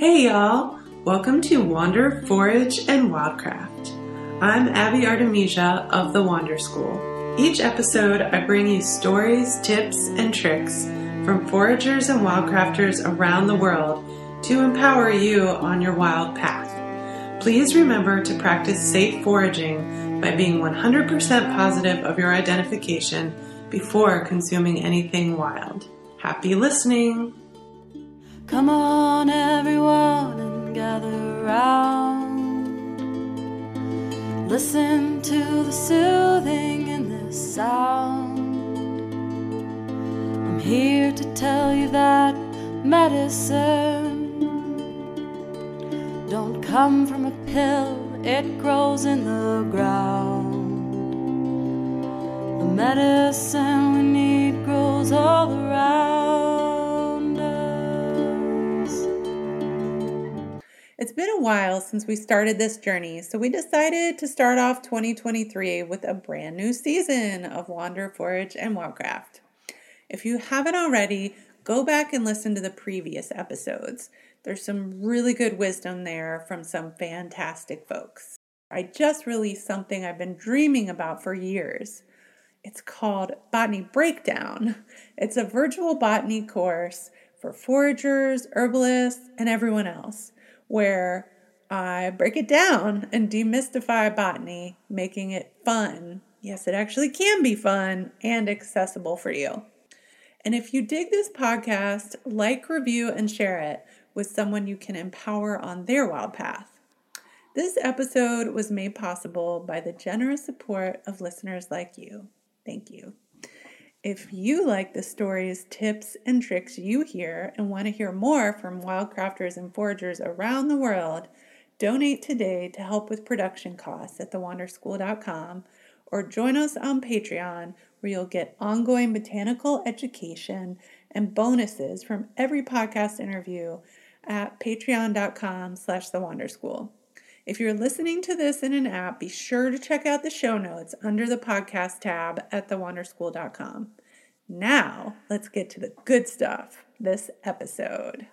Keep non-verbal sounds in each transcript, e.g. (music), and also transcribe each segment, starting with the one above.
Hey y'all! Welcome to Wander, Forage, and Wildcraft. I'm Abby Artemisia of the Wander School. Each episode, I bring you stories, tips, and tricks from foragers and wildcrafters around the world to empower you on your wild path. Please remember to practice safe foraging by being 100% positive of your identification before consuming anything wild. Happy listening! Come on, everyone, and gather round. Listen to the soothing in this sound. I'm here to tell you that medicine don't come from a pill, it grows in the ground. The medicine we need grows all around It's been a while since we started this journey, so we decided to start off 2023 with a brand new season of Wander, Forage, and Wildcraft. If you haven't already, go back and listen to the previous episodes. There's some really good wisdom there from some fantastic folks. I just released something I've been dreaming about for years. It's called Botany Breakdown. It's a virtual botany course for foragers, herbalists, and everyone else, where I break it down and demystify botany, making it fun. Yes, it actually can be fun and accessible for you. And if you dig this podcast, like, review, and share it with someone you can empower on their wild path. This episode was made possible by the generous support of listeners like you. Thank you. If you like the stories, tips, and tricks you hear and want to hear more from wildcrafters and foragers around the world, donate today to help with production costs at thewanderschool.com or join us on Patreon where you'll get ongoing botanical education and bonuses from every podcast interview at patreon.com slash the wander school if you're listening to this in an app be sure to check out the show notes under the podcast tab at thewanderschool.com now let's get to the good stuff this episode.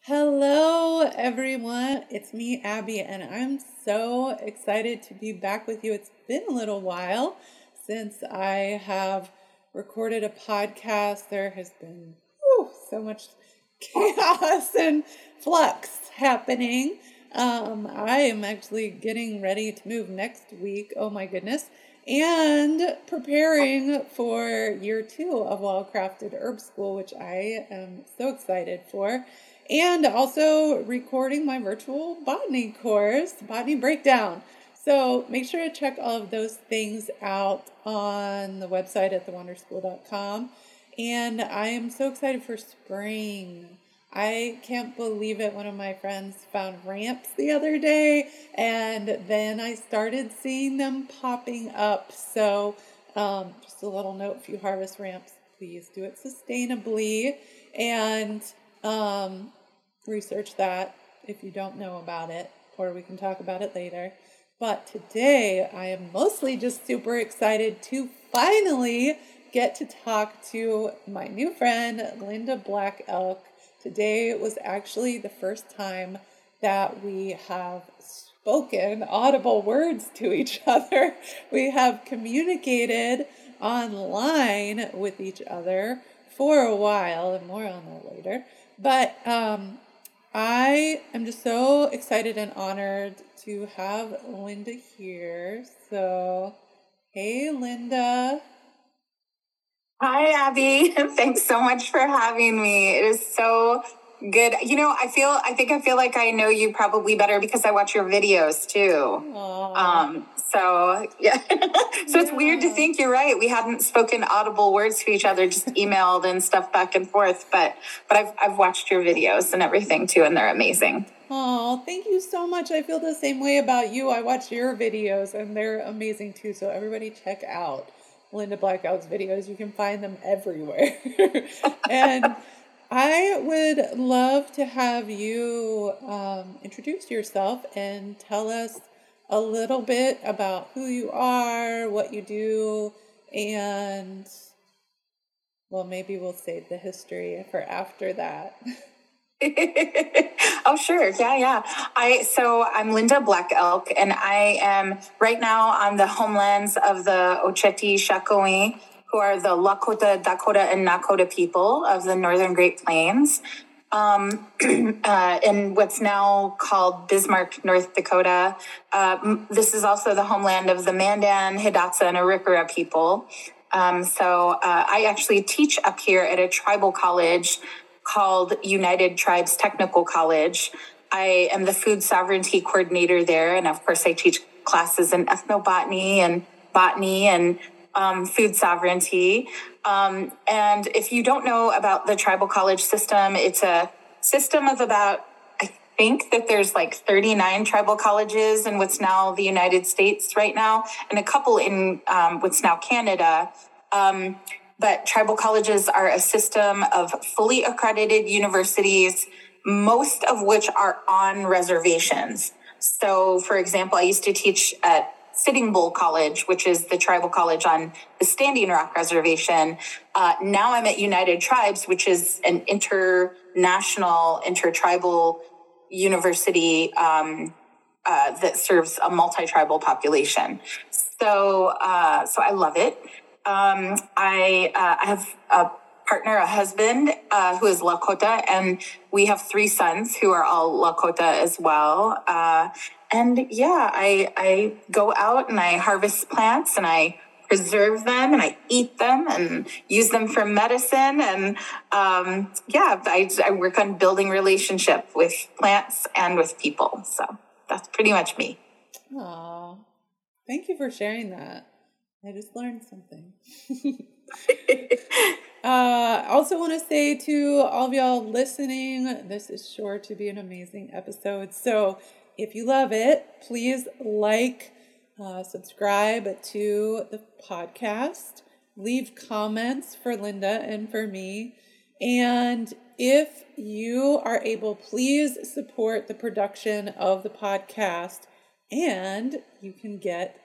Hello everyone. It's me abby and i'm so excited to be back with you. It's been a little while since i have recorded a podcast. There has been whew, so much (laughs) chaos and flux happening. Um, I am actually getting ready to move next week. Oh my goodness. And preparing for year two of Wildcrafted Herb School, which I am so excited for. And also recording my virtual botany course, Botany Breakdown. So make sure to check all of those things out on the website at thewanderschool.com. And I am so excited for spring. I can't believe it. One of my friends found ramps the other day, and then I started seeing them popping up. So, um, just a little note if you harvest ramps, please do it sustainably and um, research that if you don't know about it, or we can talk about it later. But today, I am mostly just super excited to finally get to talk to my new friend, Linda Black Elk. Today was actually the first time that we have spoken audible words to each (laughs) other. We have communicated online with each other for a while, and more on that later. But um, I am just so excited and honored to have Linda here. So, hey, Linda. Hi, Abby. (laughs) Thanks so much for having me. It is so good. You know, I feel, I think I feel like I know you probably better because I watch your videos too. Aww. Um, so (laughs) yeah, so yeah. it's weird to think you're right. We hadn't spoken audible words to each other, just emailed and stuff back and forth. But, but I've, I've watched your videos and everything too, and they're amazing. Oh, thank you so much. I feel the same way about you. I watch your videos and they're amazing too. So everybody check out Linda Black Elk's videos. You can find them everywhere. (laughs) and I would love to have you um, introduce yourself and tell us a little bit about who you are, what you do, and well, maybe we'll save the history for after that. (laughs) (laughs) oh sure. Yeah yeah. I so i'm linda black elk and i am right now on the homelands of the oceti sakowin who are the lakota dakota and nakota people of the northern great plains. Um, (clears throat) uh, in what's now called bismarck north dakota. Uh, this is also the homeland of the mandan hidatsa and arikara people. Um, so uh, i actually teach up here at a tribal college called United Tribes Technical College. I am the food sovereignty coordinator there. And of course, I teach classes in ethnobotany and botany and um, food sovereignty. Um, and if you don't know about the tribal college system, it's a system of about, I think that there's like 39 tribal colleges in what's now the United States right now, and a couple in um, what's now Canada. But tribal colleges are a system of fully accredited universities, most of which are on reservations. So, for example, I used to teach at Sitting Bull College, which is the tribal college on the Standing Rock Reservation. Uh, now I'm at United Tribes, which is an international, intertribal university um, uh, that serves a multi-tribal population. So, uh, so I love it. Um, I, uh, I have a partner, a husband uh, who is Lakota, and we have three sons who are all Lakota as well. Uh, and yeah, I, I go out and I harvest plants and I preserve them and I eat them and use them for medicine. And um, yeah, I, I work on building relationship with plants and with people. So that's pretty much me. Aw, thank you for sharing that. I just learned something. (laughs) (laughs) uh, also, want to say to all of y'all listening, this is sure to be an amazing episode. So, if you love it, please like, uh, subscribe to the podcast, leave comments for Linda and for me. And if you are able, please support the production of the podcast, and you can get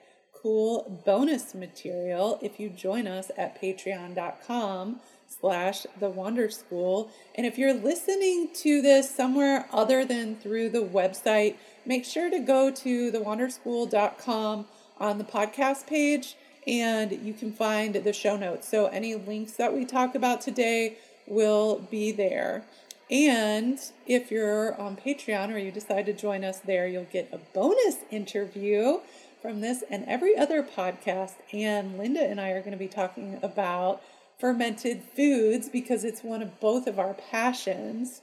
cool bonus material if you join us at patreon.com slash the wander school. And if you're listening to this somewhere other than through the website make sure to go to thewanderschool.com on the podcast page and you can find the show notes. So any links that we talk about today will be there. And if you're on patreon or you decide to join us there you'll get a bonus interview from this and every other podcast. And Linda and I are going to be talking about fermented foods because it's one of both of our passions.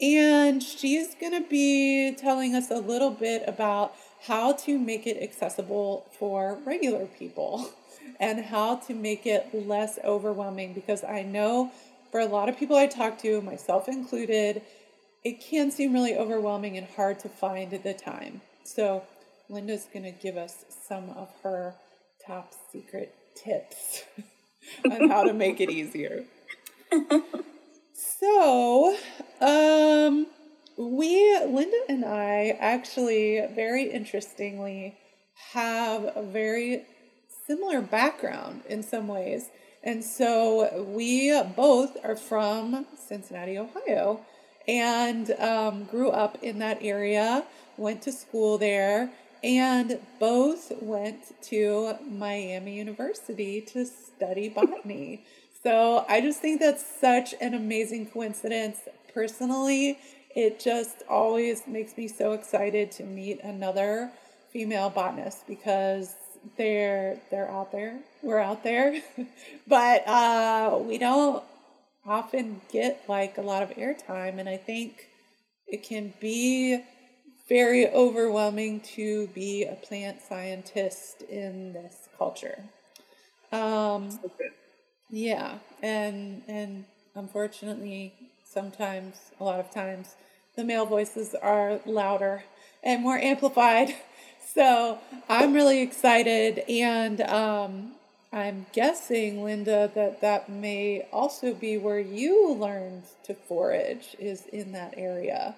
And she's going to be telling us a little bit about how to make it accessible for regular people (laughs) and how to make it less overwhelming because I know for a lot of people I talk to, myself included, it can seem really overwhelming and hard to find the time. So Linda's going to give us some of her top secret tips (laughs) on how to make it easier. so, um, we, Linda and I, actually, very interestingly, have a very similar background in some ways. And so we both are from Cincinnati, Ohio, and um, grew up in that area, went to school there, and both went to Miami University to study botany. so I just think that's such an amazing coincidence. Personally, it just always makes me so excited to meet another female botanist because they're they're out there. We're out there, (laughs) but uh, we don't often get like a lot of airtime, and I think it can be very overwhelming to be a plant scientist in this culture. Um. Yeah, and and unfortunately, sometimes, a lot of times, the male voices are louder and more amplified. (laughs) So I'm really excited, and um, I'm guessing, Linda, that that may also be where you learned to forage is in that area.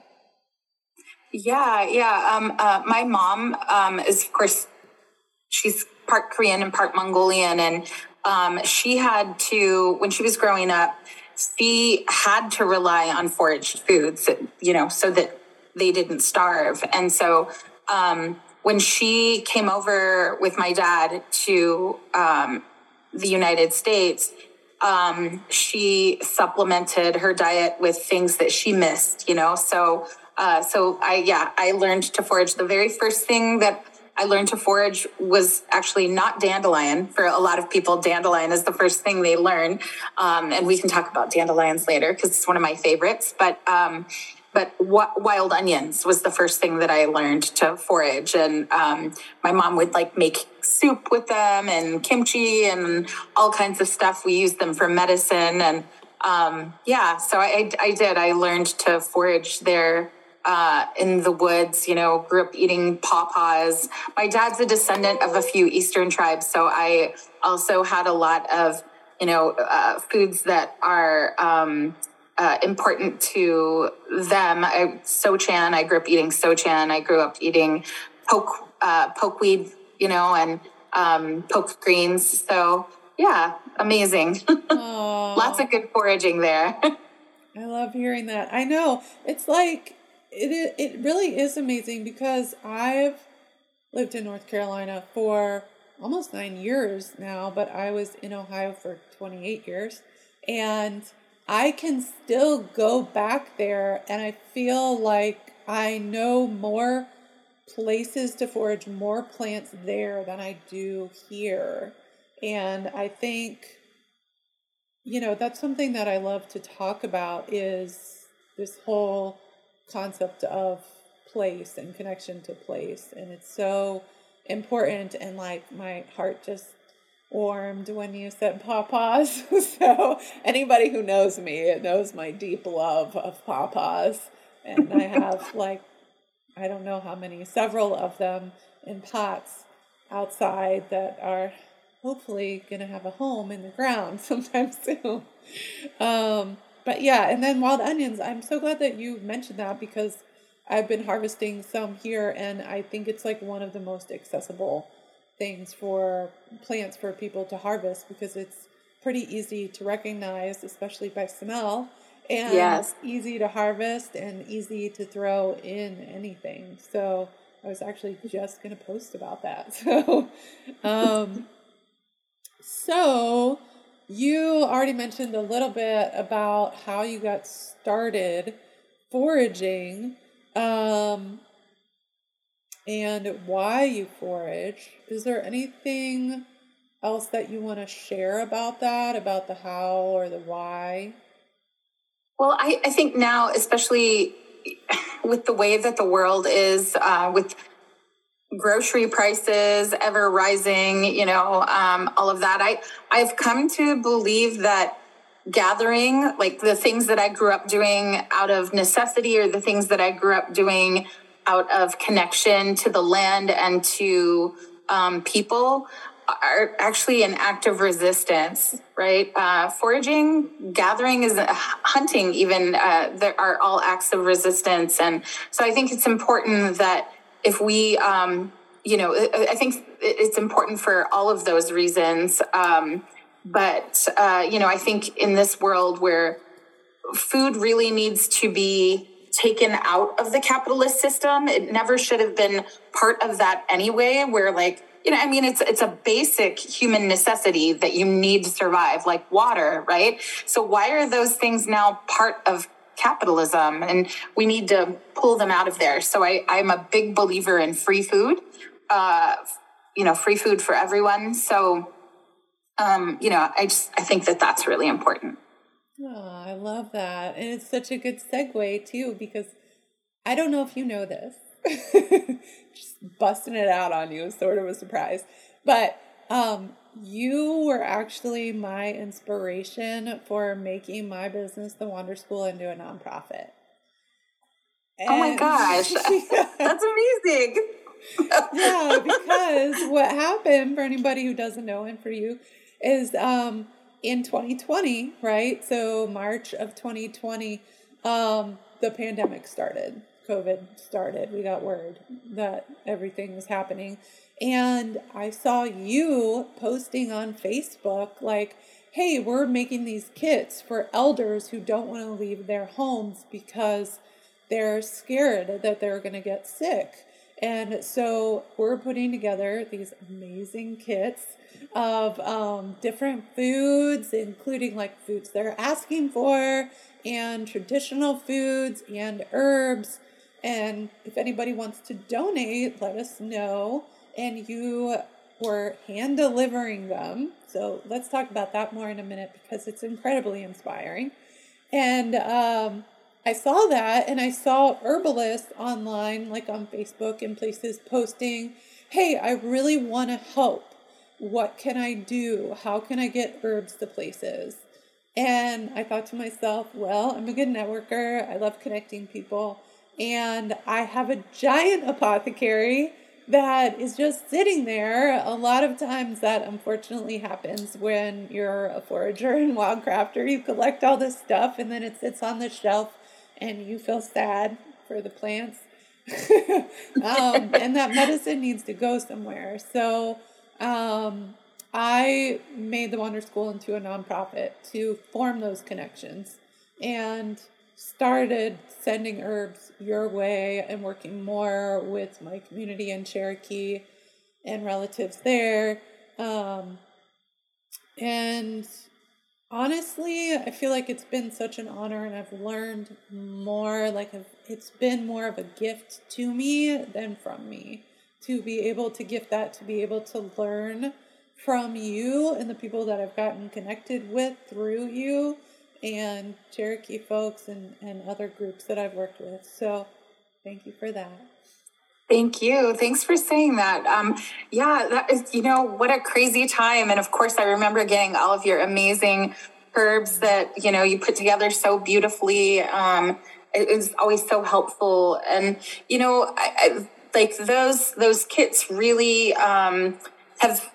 Yeah, yeah. Um, uh, my mom um, is, of course, she's part Korean and part Mongolian, and um, she had to when she was growing up. she had to rely on foraged foods, you know, so that they didn't starve. And so um, when she came over with my dad to um, the United States, um, she supplemented her diet with things that she missed, you know. So, uh, so I yeah, I learned to forage. The very first thing that I learned to forage was actually not dandelion. For a lot of people, dandelion is the first thing they learn, um, and we can talk about dandelions later because it's one of my favorites. But um, but wild onions was the first thing that I learned to forage. And um, my mom would like make soup with them and kimchi and all kinds of stuff. We used them for medicine. And um, yeah, so I, I, did. I learned to forage there uh, in the woods, you know, grew up eating pawpaws. My dad's a descendant of a few Eastern tribes. So I also had a lot of, you know, uh, foods that are, um, uh, important to them. I, sochan, I grew up eating sochan. I grew up eating poke, uh, pokeweed, you know, and um, poke greens. So yeah, amazing. (laughs) Lots of good foraging there. (laughs) I love hearing that. I know it's like it. It really is amazing because I've lived in North Carolina for almost nine years now, but I was in Ohio for twenty eight years, and I can still go back there and I feel like I know more places to forage more plants there than I do here. And I think, you know, that's something that I love to talk about is this whole concept of place and connection to place. And it's so important. And like my heart just warmed when you said pawpaws. (laughs) so anybody who knows me knows my deep love of pawpaws. And I have (laughs) like I don't know how many, several of them in pots outside that are hopefully gonna have a home in the ground (laughs) sometime soon. Um, but yeah, and then wild onions. I'm so glad that you mentioned that because I've been harvesting some here and I think it's like one of the most accessible things for plants for people to harvest because it's pretty easy to recognize, especially by smell, and yes. easy to harvest and easy to throw in anything. So I was actually just going to post about that. (laughs) So, um, so you already mentioned a little bit about how you got started foraging. Um, and why you forage. Is there anything else that you want to share about that, about the how or the why? Well, I, I think now, especially with the way that the world is, uh, with grocery prices ever rising, you know, um, all of that, I, I've come to believe that gathering, like the things that I grew up doing out of necessity or the things that I grew up doing out of connection to the land and to um, people are actually an act of resistance, right? Uh, foraging, gathering is hunting, even uh, there are all acts of resistance. And so I think it's important that if we, um, you know, I think it's important for all of those reasons. Um, but, uh, you know, I think in this world where food really needs to be taken out of the capitalist system. It never should have been part of that anyway, where like, you know, I mean, it's it's a basic human necessity that you need to survive, like water, right? So why are those things now part of capitalism? And we need to pull them out of there. So I, I'm a big believer in free food, uh, you know, free food for everyone. So, um, you know, I just I think that that's really important. Oh, I love that. And it's such a good segue, too, because I don't know if you know this. (laughs) Just busting it out on you is sort of a surprise. But um, you were actually my inspiration for making my business, the Wander School, into a nonprofit. And, oh my gosh, (laughs) yeah. that's amazing. yeah, because what happened for anybody who doesn't know and for you is um, in 2020, right? So March of 2020, um, the pandemic started. COVID started. We got word that everything was happening. And I saw you posting on Facebook, like, hey, we're making these kits for elders who don't want to leave their homes because they're scared that they're going to get sick. And so we're putting together these amazing kits of um, different foods, including like foods they're asking for, and traditional foods and herbs. And if anybody wants to donate, let us know. And you were hand delivering them. So let's talk about that more in a minute because it's incredibly inspiring. And um, I saw that and I saw herbalists online, like on Facebook and places, posting, Hey, I really want to help. What can I do? How can I get herbs to places? And I thought to myself, well, I'm a good networker. I love connecting people. And I have a giant apothecary that is just sitting there. A lot of times that unfortunately happens when you're a forager and wildcrafter. You collect all this stuff and then it sits on the shelf and you feel sad for the plants. (laughs) um, and that medicine needs to go somewhere. So um, I made the Wander School into a nonprofit to form those connections and started sending herbs your way and working more with my community in Cherokee and relatives there. Um, and honestly, I feel like it's been such an honor and I've learned more, like, it's been more of a gift to me than from me to be able to gift that, to be able to learn from you and the people that I've gotten connected with through you and Cherokee folks and, and other groups that I've worked with. So thank you for that. Thank you. Thanks for saying that. Um, yeah, that is, you know, what a crazy time. And of course, I remember getting all of your amazing herbs that, you know, you put together so beautifully. Um, it was always so helpful. And, you know, I, I, like those, those kits really um, have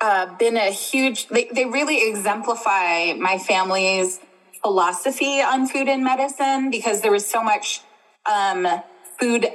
uh, been a huge, they, they really exemplify my family's philosophy on food and medicine because there was so much um, food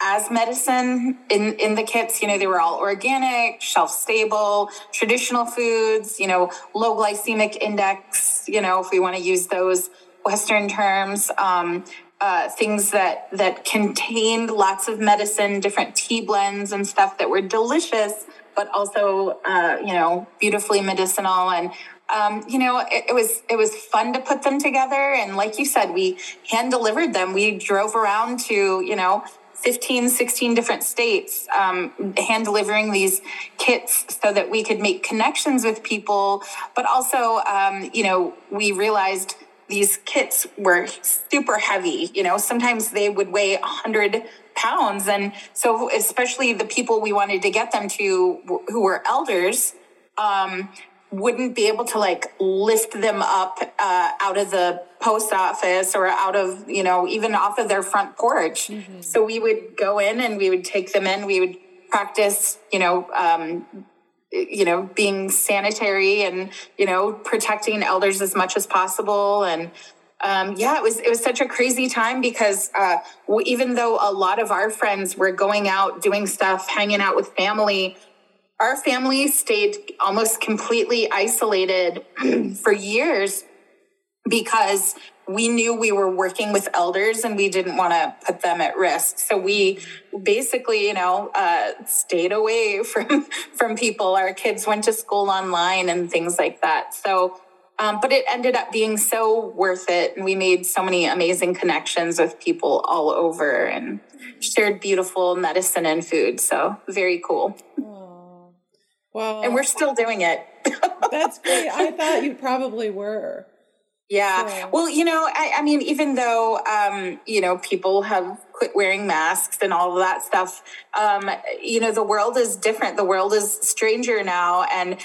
as medicine in, in the kits. You know, they were all organic, shelf stable, traditional foods, you know, low glycemic index, you know, if we want to use those Western terms. Um, uh, things that that contained lots of medicine, different tea blends and stuff that were delicious, but also uh, you know beautifully medicinal. And um, you know it, it, was it was fun to put them together. And like you said we hand delivered them. We drove around to you know 15 16 different states um, hand delivering these kits so that we could make connections with people. But also um, you know we realized these kits were super heavy. You know sometimes they would weigh 100 pounds. And so, especially the people we wanted to get them to who were elders, um, wouldn't be able to like lift them up uh, out of the post office or out of, you know, even off of their front porch. Mm-hmm. So we would go in and we would take them in. We would practice, you know, um, you know, being sanitary and, you know, protecting elders as much as possible and, um, yeah, it was it was such a crazy time because uh, even though a lot of our friends were going out doing stuff, hanging out with family, our family stayed almost completely isolated (clears throat) for years because we knew we were working with elders and we didn't want to put them at risk. So we basically you know uh, stayed away (laughs) from from people. Our kids went to school online and things like that. So um, but it ended up being so worth it. And we made so many amazing connections with people all over and shared beautiful medicine and food. So very cool. Well, and we're still doing it. (laughs) that's great. I thought you probably were. Yeah. So. Well, you know, I, I mean, even though, um, you know, people have quit wearing masks and all of that stuff, um, you know, the world is different. The world is stranger now and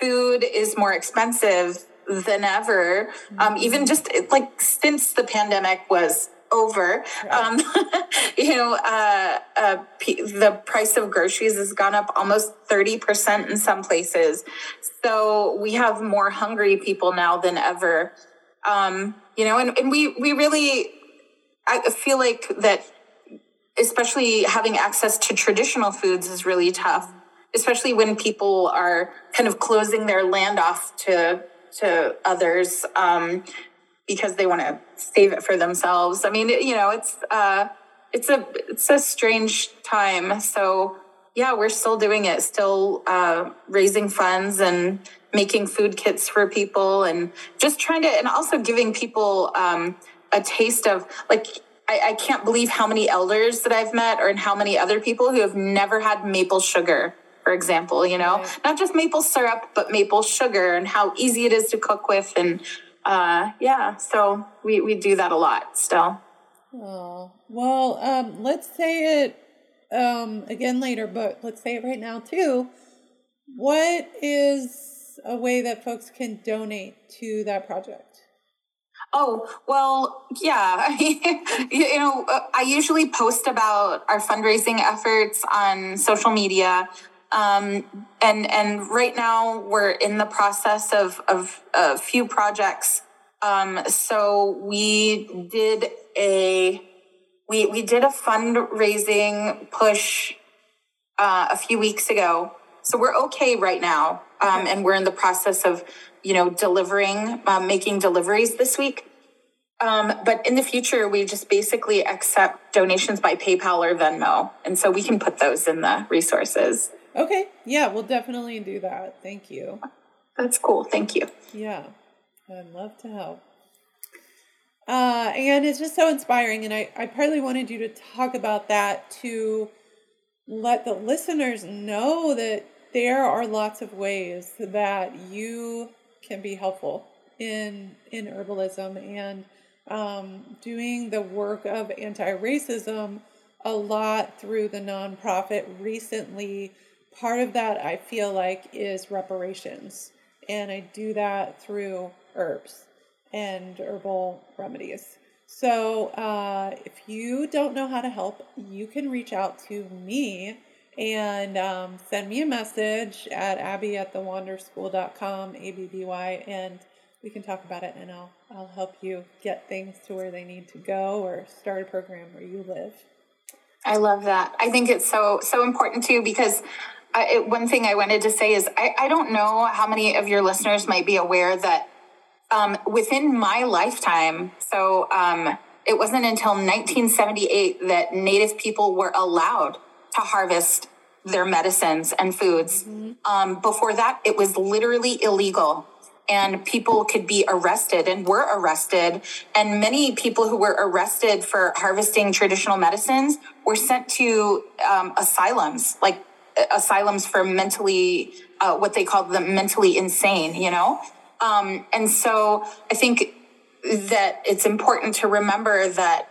food is more expensive than ever. Um, even mm-hmm. just like since the pandemic was over, um, (laughs) you know, uh, uh, p- the price of groceries has gone up almost 30% in some places. So we have more hungry people now than ever. Um, you know, and, and we, we really, I feel like that, especially having access to traditional foods is really tough, especially when people are kind of closing their land off to to others um, because they want to save it for themselves. I mean, you know, it's uh, it's a it's a strange time. So yeah, we're still doing it, still uh, raising funds and making food kits for people, and just trying to, and also giving people um, a taste of like. I, I can't believe how many elders that I've met, or and how many other people who have never had maple sugar for example, you know, right. not just maple syrup, but maple sugar and how easy it is to cook with. And uh, yeah, so we, we do that a lot still. Oh, well, um, let's say it um, again later, but let's say it right now too. What is a way that folks can donate to that project? Oh, well, yeah. (laughs) you know, uh, I usually post about our fundraising efforts on social media. Um, and and right now we're in the process of of a few projects. Um, so we did a we we did a fundraising push uh, a few weeks ago. So we're okay right now, um, and we're in the process of you know delivering, um, making deliveries this week. Um, but in the future, we just basically accept donations by PayPal or Venmo, and so we can put those in the resources. Okay. Yeah, we'll definitely do that. Thank you. That's cool. Thank you. Yeah. I'd love to help. Uh, and it's just so inspiring. And I, I partly wanted you to talk about that to let the listeners know that there are lots of ways that you can be helpful in in herbalism and um, doing the work of anti-racism a lot through the nonprofit recently part of that I feel like is reparations. And I do that through herbs and herbal remedies. So uh, if you don't know how to help, you can reach out to me and um, send me a message at abby at thewanderschool.com, A-B-B-Y, and we can talk about it and I'll, I'll help you get things to where they need to go or start a program where you live. I love that. I think it's so so important too because I, it, one thing I wanted to say is I, I don't know how many of your listeners might be aware that um, within my lifetime, so um, it wasn't until 1978 that Native people were allowed to harvest their medicines and foods. Mm-hmm. Um, before that, it was literally illegal. And people could be arrested and were arrested. And many people who were arrested for harvesting traditional medicines were sent to um, asylums, like asylums for mentally uh, what they call the mentally insane you know um, and so i think that it's important to remember that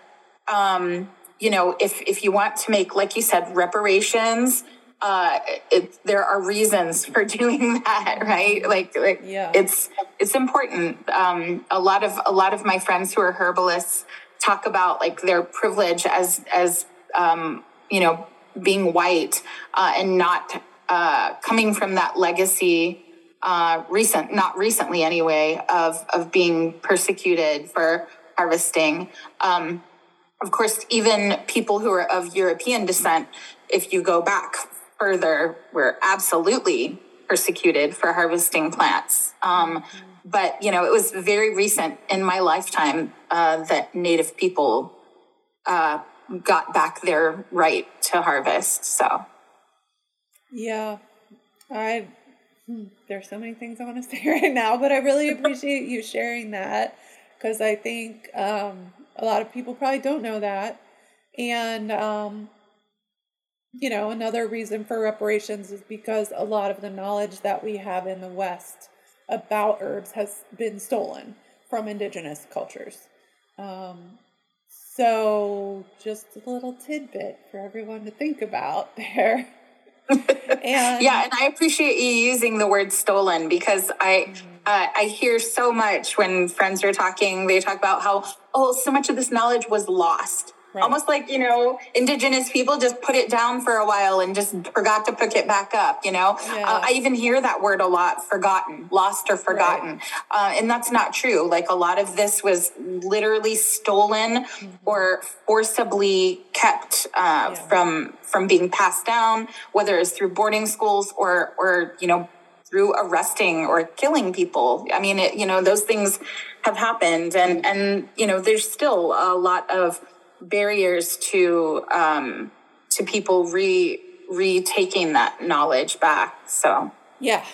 um, you know if if you want to make like you said reparations uh, it, there are reasons (laughs) for doing that, right? Like, like yeah. it's it's important. Um, a lot of a lot of my friends who are herbalists talk about like their privilege as as um, you know being white uh, and not uh, coming from that legacy uh, recent not recently anyway of of being persecuted for harvesting. Um, of course even people who are of european descent if you go back further were absolutely persecuted for harvesting plants. Um, but you know it was very recent in my lifetime uh, that native people uh, got back their right to harvest. So, yeah, I hmm, there's so many things I want to (laughs) say right now, but I really appreciate you sharing that because I think um, a lot of people probably don't know that, and um, you know, another reason for reparations is because a lot of the knowledge that we have in the West about herbs has been stolen from indigenous cultures. Um, so, just a little tidbit for everyone to think about (laughs) there. and (laughs) yeah, and I appreciate you using the word stolen because I mm-hmm. uh, I hear so much when friends are talking. They talk about how oh, so much of this knowledge was lost. Right. Almost like, you know, indigenous people just put it down for a while and just forgot to pick it back up, you know? Uh, I even hear that word a lot forgotten, lost or forgotten. Right. Uh, and that's not true. Like a lot of this was literally stolen mm-hmm. or forcibly kept uh, yeah. from from being passed down, whether it's through boarding schools or, or, you know, through arresting or killing people. I mean, it, you know, those things have happened, and and you know, there's still a lot of barriers to um, to people re retaking that knowledge back. So yeah,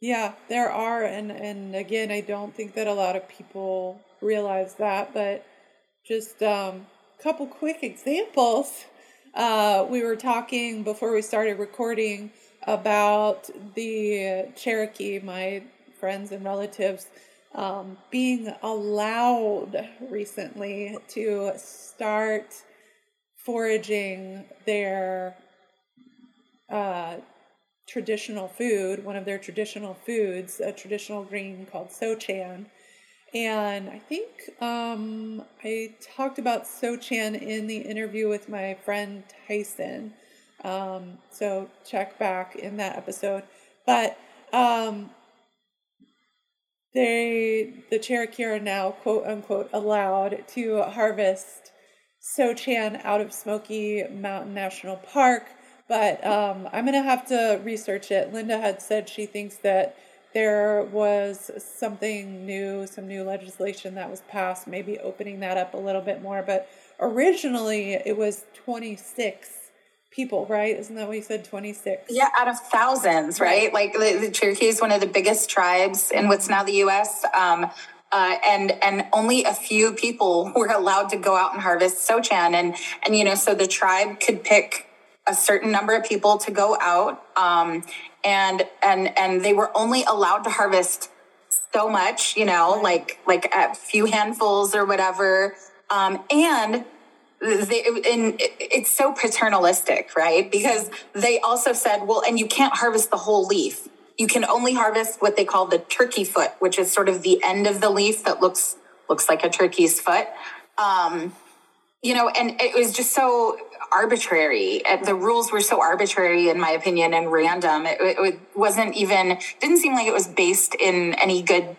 yeah, there are, and and again, I don't think that a lot of people realize that, but just um, a couple quick examples. Uh, we were talking before we started recording about the Cherokee, my friends and relatives, um, being allowed recently to start foraging their uh, traditional food, one of their traditional foods, a traditional green called sochan. And I think um, I talked about sochan in the interview with my friend Tyson. Um, so check back in that episode. But um, they, the Cherokee are now quote unquote allowed to harvest sochan out of Smoky Mountain National Park but um, I'm to have to research it. Linda had said she thinks that there was something new, some new legislation that was passed, maybe opening that up a little bit more. But originally it was 26 people, right? Isn't that what you said? 26? Yeah, out of thousands, right? Like the, the Cherokee is one of the biggest tribes in what's now the U.S. Um, uh, and and only a few people were allowed to go out and harvest sochan, and and you know, so the tribe could pick a certain number of people to go out um, and and and they were only allowed to harvest so much you know like like a few handfuls or whatever um, and they, and it's so paternalistic right because they also said well and you can't harvest the whole leaf you can only harvest what they call the turkey foot which is sort of the end of the leaf that looks looks like a turkey's foot um, you know and it was just so arbitrary. The rules were so arbitrary, in my opinion, and random. It, it, wasn't even didn't seem like it was based in any good,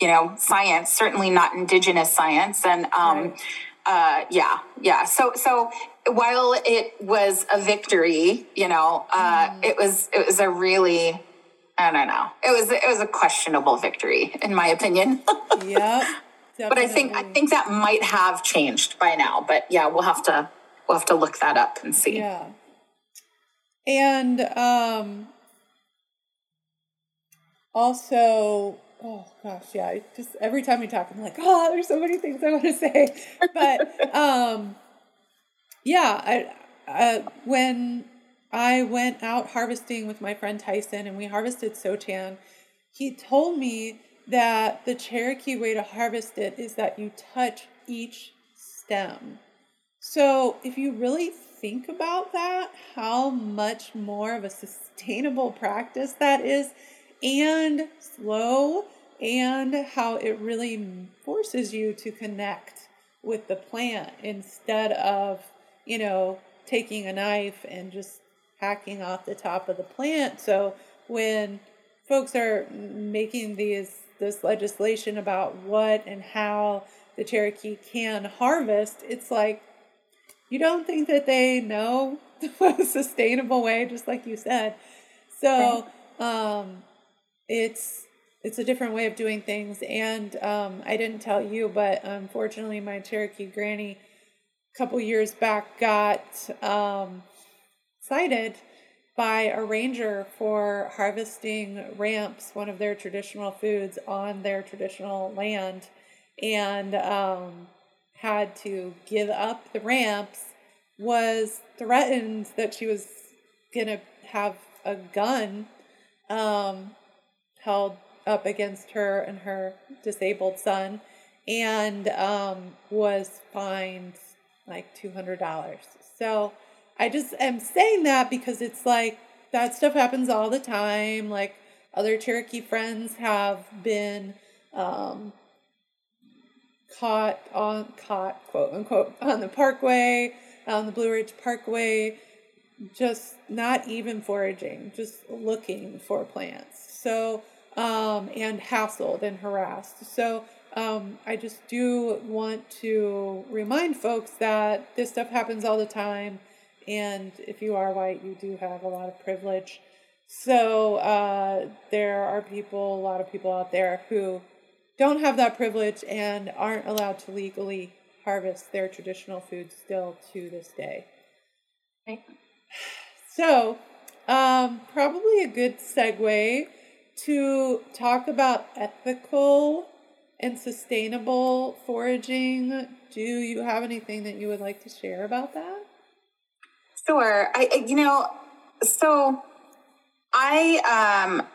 you know, science. Certainly not indigenous science. And um, right. Uh, yeah, yeah. So so while it was a victory, you know, uh, mm. it was it was a really I don't know. It was it was a questionable victory, in my opinion. (laughs) yeah. But I think I think that might have changed by now. But yeah, we'll have to we'll have to look that up and see. Yeah. And um also oh gosh, yeah, just every time we talk, I'm like, oh, there's so many things I want to (laughs) say. But um yeah, I uh, when I went out harvesting with my friend Tyson and we harvested sochan, he told me that the Cherokee way to harvest it is that you touch each stem. So, if you really think about that, how much more of a sustainable practice that is, and slow, and how it really forces you to connect with the plant instead of, you know, taking a knife and just hacking off the top of the plant. So, when folks are making these this legislation about what and how the Cherokee can harvest, it's like you don't think that they know (laughs) the sustainable way, just like you said. So um, it's it's a different way of doing things. And um, I didn't tell you, but unfortunately, my Cherokee granny a couple years back got um, cited by a ranger for harvesting ramps, one of their traditional foods, on their traditional land. And um, had to give up the ramps was threatened that she was to have a gun um, held up against her and her disabled son and um, was fined like $200. So I just am saying that because it's like that stuff happens all the time. Like other Cherokee friends have been um, caught on caught quote unquote on the parkway on the Blue Ridge Parkway, just not even foraging, just looking for plants. So um, and hassled and harassed. So um, I just do want to remind folks that this stuff happens all the time, and if you are white, you do have a lot of privilege. So uh, there are people, a lot of people out there who don't have that privilege and aren't allowed to legally harvest their traditional food still to this day. Right. So, um, probably a good segue to talk about ethical and sustainable foraging. Do you have anything that you would like to share about that? Sure. I, you know, so I, um,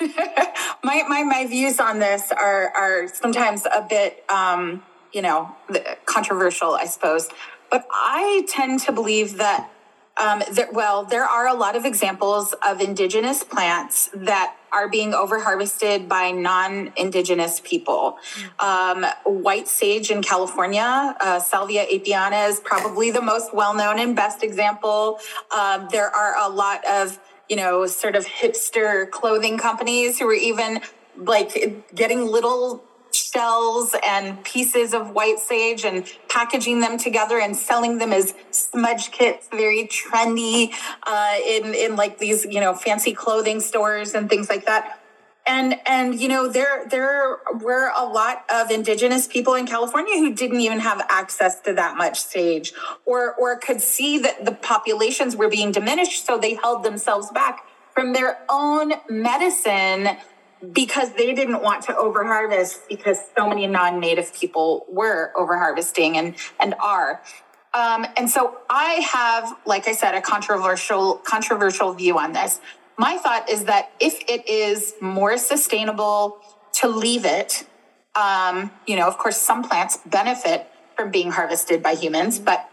(laughs) my, my, my views on this are, are sometimes a bit, um, you know, controversial, I suppose. But I tend to believe that um, that, well, there are a lot of examples of indigenous plants that are being overharvested by non-indigenous people. Um, white sage in California, uh, Salvia apiana is probably the most well-known and best example. Um, there are a lot of, you know, sort of hipster clothing companies who are even like getting little shells and pieces of white sage and packaging them together and selling them as smudge kits, very trendy uh, in in like these you know fancy clothing stores and things like that. And and you know there there were a lot of indigenous people in California who didn't even have access to that much sage, or or could see that the populations were being diminished, so they held themselves back from their own medicine because they didn't want to overharvest because so many non-native people were overharvesting and and are. Um, and so i have like i said a controversial controversial view on this. My thought is that if it is more sustainable to leave it um, you know of course some plants benefit from being harvested by humans but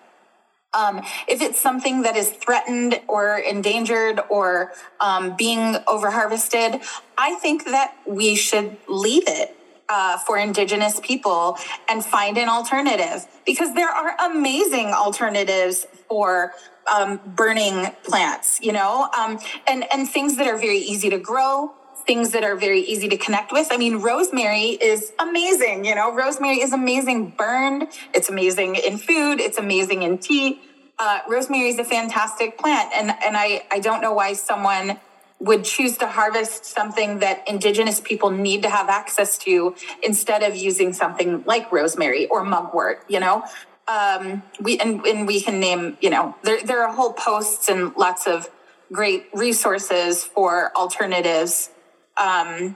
um, if it's something that is threatened or endangered or um, being overharvested, I think that we should leave it uh, for indigenous people and find an alternative because there are amazing alternatives for um, burning plants, you know, um, and and things that are very easy to grow, things that are very easy to connect with. I mean, rosemary is amazing. You know, rosemary is amazing burned. It's amazing in food. It's amazing in tea. Uh, rosemary is a fantastic plant, and and I I don't know why someone would choose to harvest something that indigenous people need to have access to instead of using something like rosemary or mugwort. You know, um, we and, and we can name. You know, there there are whole posts and lots of great resources for alternatives um,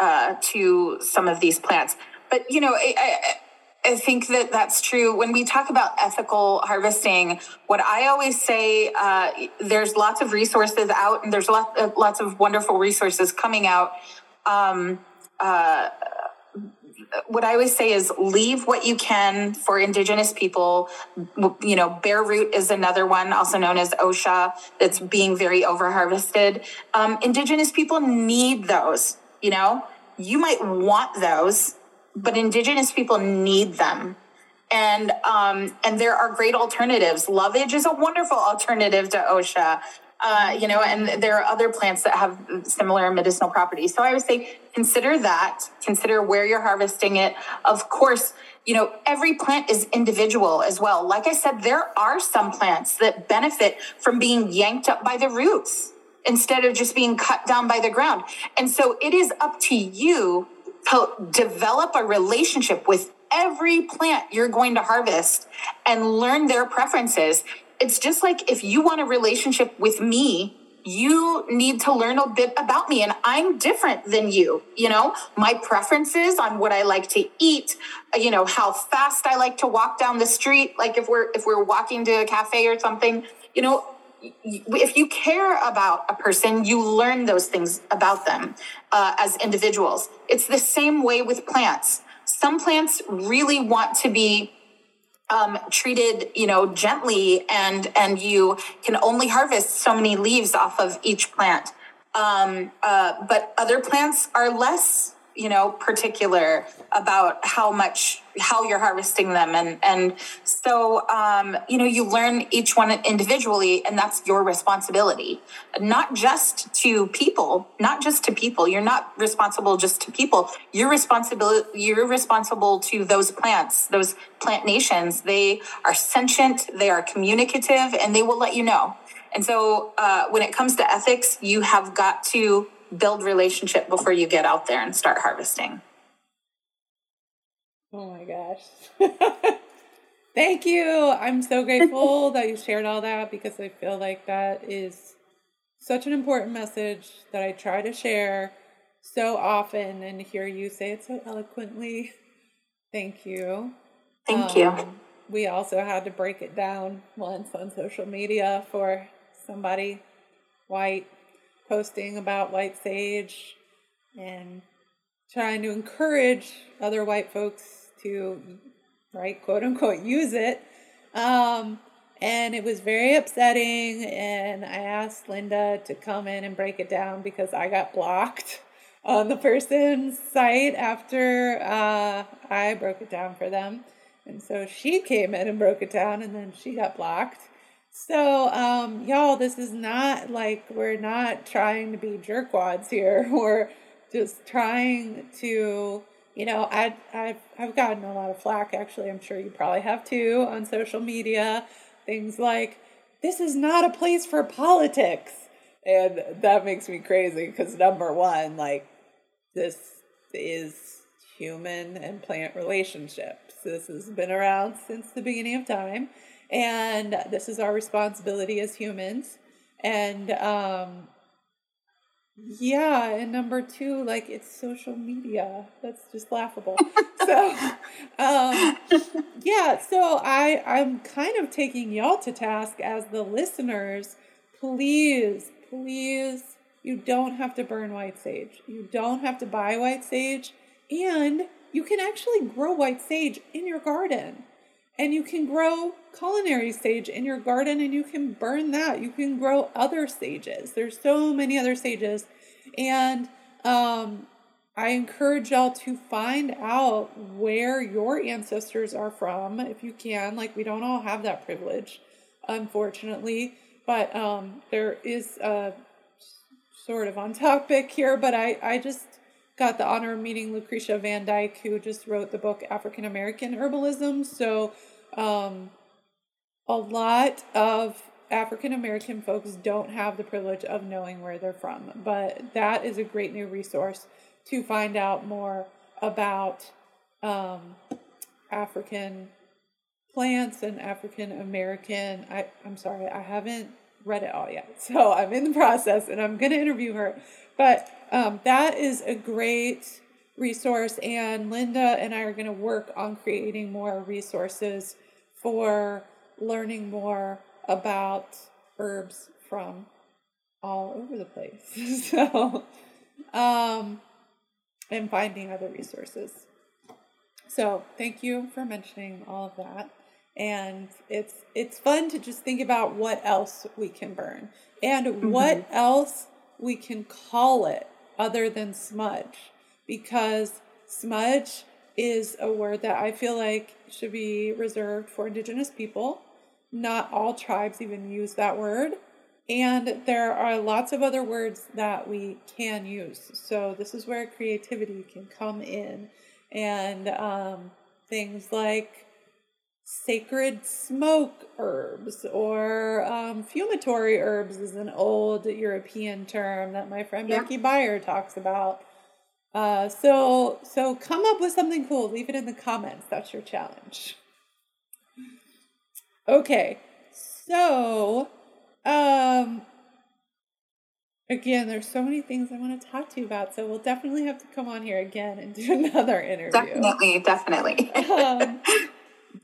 uh, to some of these plants. But you know, I, I, I think that that's true. When we talk about ethical harvesting, what I always say, uh, there's lots of resources out, and there's lots, uh, lots of wonderful resources coming out. Um, uh, what I always say is leave what you can for Indigenous people. You know, bear root is another one, also known as osha, that's being very overharvested. Um, Indigenous people need those. You know, you might want those, but Indigenous people need them. And um, and there are great alternatives. Lovage is a wonderful alternative to osha. Uh, you know, and there are other plants that have similar medicinal properties. So I would say consider that, consider where you're harvesting it. Of course, you know, every plant is individual as well. Like I said, there are some plants that benefit from being yanked up by the roots instead of just being cut down by the ground. And so it is up to you to develop a relationship with every plant you're going to harvest and learn their preferences it's just like if you want a relationship with me, you need to learn a bit about me and I'm different than you, you know, my preferences on what I like to eat, you know, how fast I like to walk down the street, like if we're if we're walking to a cafe or something, you know, if you care about a person, you learn those things about them uh, as individuals. It's the same way with plants. Some plants really want to be um, treated, you know, gently, and and you can only harvest so many leaves off of each plant. Um, uh, but other plants are less you know particular about how much how you're harvesting them and and so um, you know you learn each one individually and that's your responsibility. Not just to people not just to people. You're not responsible just to people. You're responsible you're responsible to those plants those plant nations. They are sentient they are communicative and they will let you know. And so uh, when it comes to ethics, you have got to build relationship before you get out there and start harvesting. Oh my gosh. (laughs) Thank you. I'm so grateful (laughs) that you shared all that because I feel like that is such an important message that I try to share so often and hear you say it so eloquently. Thank you. Thank um, you. We also had to break it down once on social media for somebody white posting about white sage and trying to encourage other white folks to, right, quote unquote, use it. Um, and it was very upsetting. And I asked Linda to come in and break it down because I got blocked (laughs) on the person's site after uh, I broke it down for them. And so she came in and broke it down, and then she got blocked. So, um, y'all, this is not like we're not trying to be jerkwads here. (laughs) We're just trying to, you know, I, I've, I've gotten a lot of flack, actually. I'm sure you probably have too on social media. Things like, this is not a place for politics. And that makes me crazy because, number one, like, this is human and plant relationships. This has been around since the beginning of time. And this is our responsibility as humans. And um, yeah, and number two, like it's social media. That's just laughable. (laughs) so um, yeah, so I I'm kind of taking y'all to task as the listeners. Please, please, you don't have to burn white sage. You don't have to buy white sage, and you can actually grow white sage in your garden. And you can grow culinary sage in your garden and you can burn that. You can grow other sages. There's so many other sages. And um, I encourage y'all to find out where your ancestors are from if you can. Like, we don't all have that privilege, unfortunately. But um, there is a sort of on topic here, but I, I just got the honor of meeting Lucretia VanDyke, who just wrote the book African American Herbalism. So, um, a lot of African American folks don't have the privilege of knowing where they're from, but that is a great new resource to find out more about um, African plants and African American. I, I'm sorry, I haven't read it all yet, (laughs) so I'm in the process and I'm going to interview her. But um, that is a great resource, and Linda and I are going to work on creating more resources for learning more about herbs from all over the place. (laughs) so, um, and finding other resources. So, thank you for mentioning all of that. And it's it's fun to just think about what else we can burn and mm-hmm. what else we can call it other than smudge because smudge is a word that I feel like should be reserved for indigenous people. Not all tribes even use that word. And there are lots of other words that we can use. So this is where creativity can come in. And um, things like sacred smoke herbs or um, fumitory herbs is an old European term that my friend yeah. Becky Beyer talks about. Uh, so so come up with something cool. Leave it in the comments. That's your challenge. Okay, so um, again, there's so many things I want to talk to you about. So we'll definitely have to come on here again and do (laughs) another interview. Definitely, definitely. (laughs) um,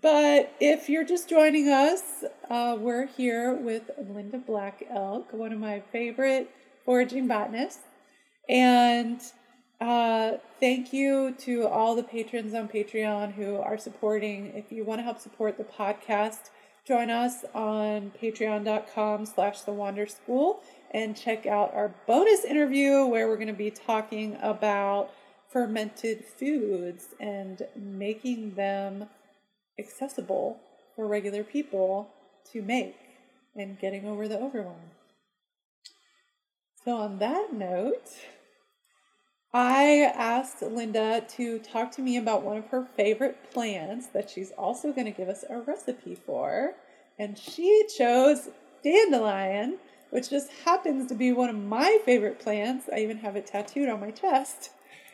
but if you're just joining us, uh, we're here with Linda Black Elk, one of my favorite foraging botanists, and uh, thank you to all the patrons on Patreon who are supporting. If you want to help support the podcast, join us on patreon.com slash the wander school and check out our bonus interview where we're going to be talking about fermented foods and making them accessible for regular people to make and getting over the overwhelm. So on that note, I asked Linda to talk to me about one of her favorite plants that she's also going to give us a recipe for. And she chose dandelion, which just happens to be one of my favorite plants. I even have it tattooed on my chest.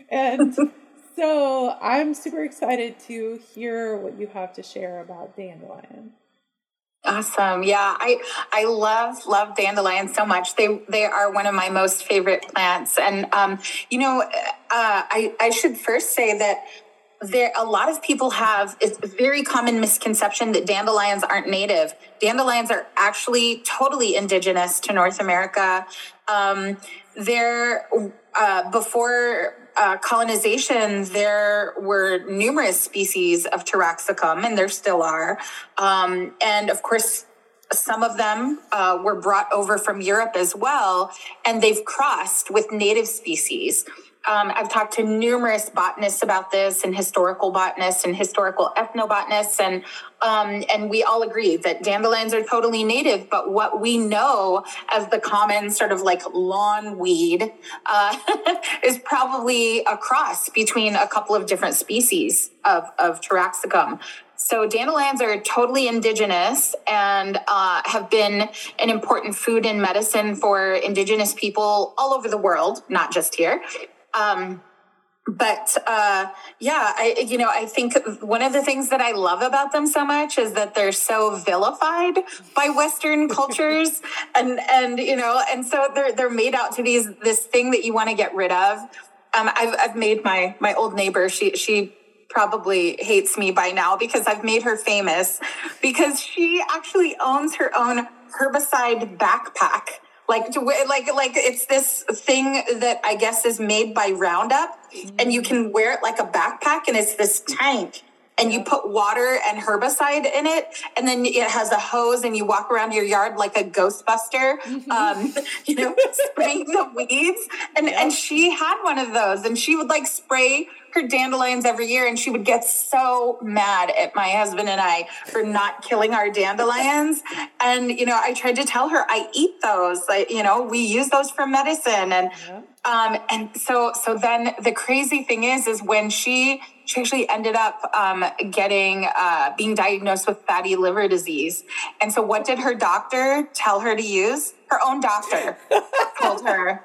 And (laughs) so I'm super excited to hear what you have to share about dandelion. Awesome. Yeah, I I love love dandelions so much. They they are one of my most favorite plants. And um, you know, uh, I I should first say that there a lot of people have it's a very common misconception that dandelions aren't native. Dandelions are actually totally indigenous to North America. Um, they're uh, before uh, colonization, there were numerous species of Taraxacum, and there still are. Um, and of course, some of them uh, were brought over from Europe as well, and they've crossed with native species. Um, I've talked to numerous botanists about this, and historical botanists and historical ethnobotanists, and um, and we all agree that dandelions are totally native. But what we know as the common sort of like lawn weed uh, (laughs) is probably a cross between a couple of different species of of Taraxacum. So dandelions are totally indigenous and uh, have been an important food and medicine for indigenous people all over the world, not just here. Um, but uh, yeah, I you know I think one of the things that I love about them so much is that they're so vilified by Western (laughs) cultures, and and you know, and so they're they're made out to be this thing that you want to get rid of. Um, I've I've made my my old neighbor she she probably hates me by now because I've made her famous because she actually owns her own herbicide backpack like to like like it's this thing that I guess is made by Roundup, and you can wear it like a backpack, and it's this tank. And you put water and herbicide in it, and then it has a hose, and you walk around your yard like a Ghostbuster, mm-hmm. um, (laughs) you know, spraying the weeds. And and she had one of those, and she would like spray her dandelions every year and she would get so mad at my husband and I for not killing our dandelions. And, you know, I tried to tell her I eat those. I, you know, we use those for medicine. And yeah. um, and so so then the crazy thing is is when she she actually ended up um, getting uh, being diagnosed with fatty liver disease. And so what did her doctor tell her to use? Her own doctor (laughs) told her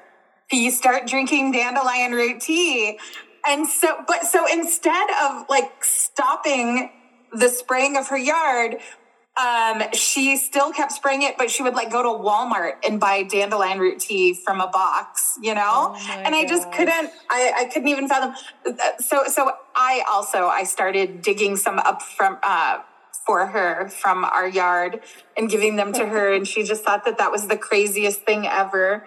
you start drinking dandelion root tea and so, but so instead of like stopping the spraying of her yard, um, she still kept spraying it, but she would like go to Walmart and buy dandelion root tea from a box, you know? Oh and I just couldn't, I, I couldn't even fathom. So, so I also, I started digging some up from, uh, for her from our yard and giving them to her. And she just thought that that was the craziest thing ever.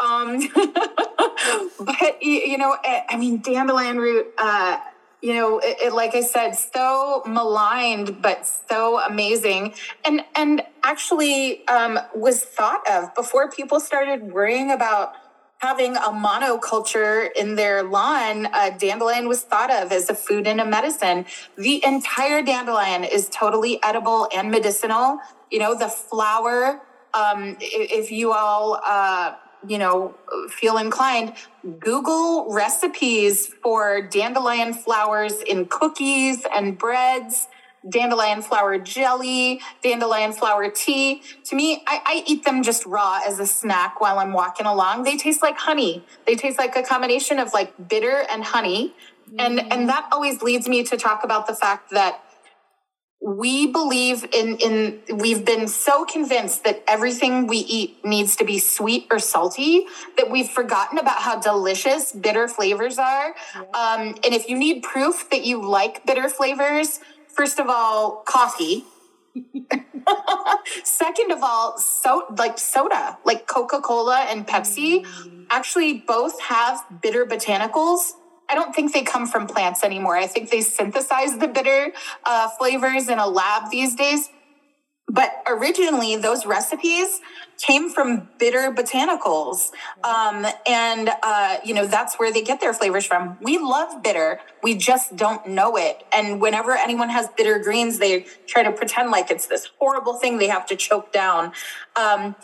Um, (laughs) but you know, eh, I mean, dandelion root. Uh, you know, it, it, like I said, so maligned, but so amazing, and and actually um, was thought of before people started worrying about having a monoculture in their lawn. Uh, dandelion was thought of as a food and a medicine. The entire dandelion is totally edible and medicinal. You know, the flower. Um, if you all. Uh, you know, feel inclined, Google recipes for dandelion flowers in cookies and breads, dandelion flower jelly, dandelion flower tea. To me, I, I, eat them just raw as a snack while I'm walking along. They taste like honey. They taste like a combination of like bitter and honey. Mm. And and that always leads me to talk about the fact that we believe in in we've been so convinced that everything we eat needs to be sweet or salty that we've forgotten about how delicious bitter flavors are yeah. um, and if you need proof that you like bitter flavors first of all coffee (laughs) second of all so like soda like coca-cola and pepsi mm. actually both have bitter botanicals I don't think they come from plants anymore. I think they synthesize the bitter uh, flavors in a lab these days. But originally, those recipes came from bitter botanicals. Um, and, uh, you know, that's where they get their flavors from. We love bitter. We just don't know it. And whenever anyone has bitter greens, they try to pretend like it's this horrible thing they have to choke down. Um,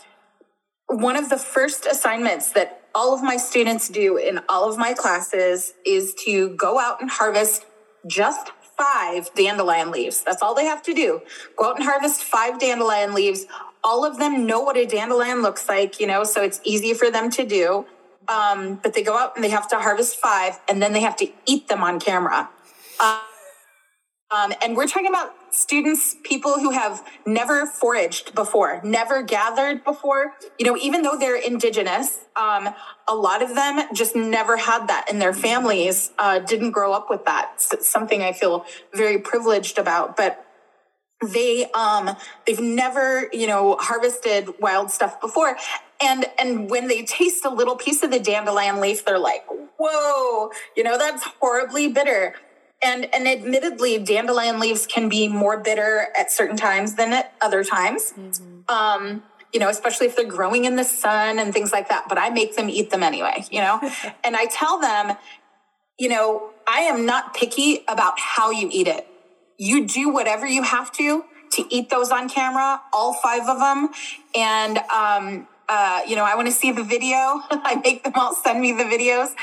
one of the first assignments that all of my students do in all of my classes is to go out and harvest just five dandelion leaves. That's all they have to do. Go out and harvest five dandelion leaves. all of them know what a dandelion looks like, you know, so it's easy for them to do. Um, but they go out and they have to harvest five and then they have to eat them on camera. Uh, um, and we're talking about students, people who have never foraged before, never gathered before. You know, even though they're indigenous, um, a lot of them just never had that, in their families uh, didn't grow up with that. It's something I feel very privileged about. But they um they've never you know harvested wild stuff before and and when they taste a little piece of the dandelion leaf they're like whoa you know that's horribly bitter and and admittedly dandelion leaves can be more bitter at certain times than at other times. Mm-hmm. um you know especially if they're growing in the sun and things like that but i make them eat them anyway you know? (laughs) And i tell them you know i am not picky about how you eat it. You do whatever you have to to eat those on camera all five of them. And um uh, you know, I want to see the video. (laughs) I make them all send me the videos.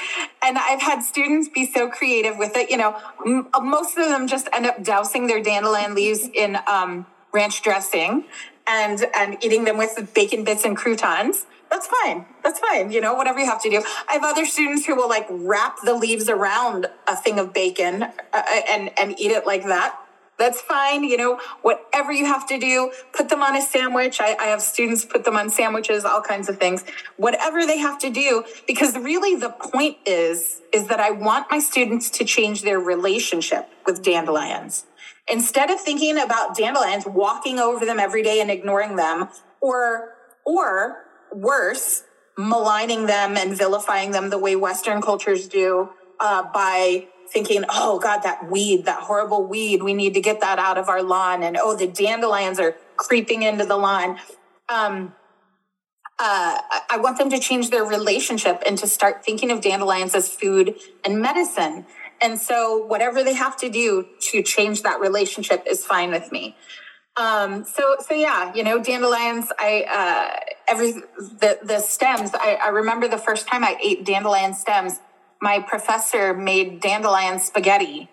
And I've had students be so creative with it. You know, m- most of them just end up dousing their dandelion leaves in um, ranch dressing and, and eating them with bacon bits and croutons. That's fine. That's fine. You know, whatever you have to do. I have other students who will like wrap the leaves around a thing of bacon uh, and, and eat it like that that's fine. You know, whatever you have to do, put them on a sandwich. I, I, have students put them on sandwiches, all kinds of things, whatever they have to do, because really the point is, is that I want my students to change their relationship with dandelions. Instead of thinking about dandelions, walking over them every day and ignoring them, or, or worse, maligning them and vilifying them the way Western cultures do uh, by thinking, oh God, that weed, that horrible weed, we need to get that out of our lawn. And oh, the dandelions are creeping into the lawn. Um, uh, I want them to change their relationship and to start thinking of dandelions as food and medicine. And so, whatever they have to do to change that relationship is fine with me. Um, so, so yeah, you know, dandelions. I uh, every the the stems. I, I remember the first time I ate dandelion stems my professor made dandelion spaghetti.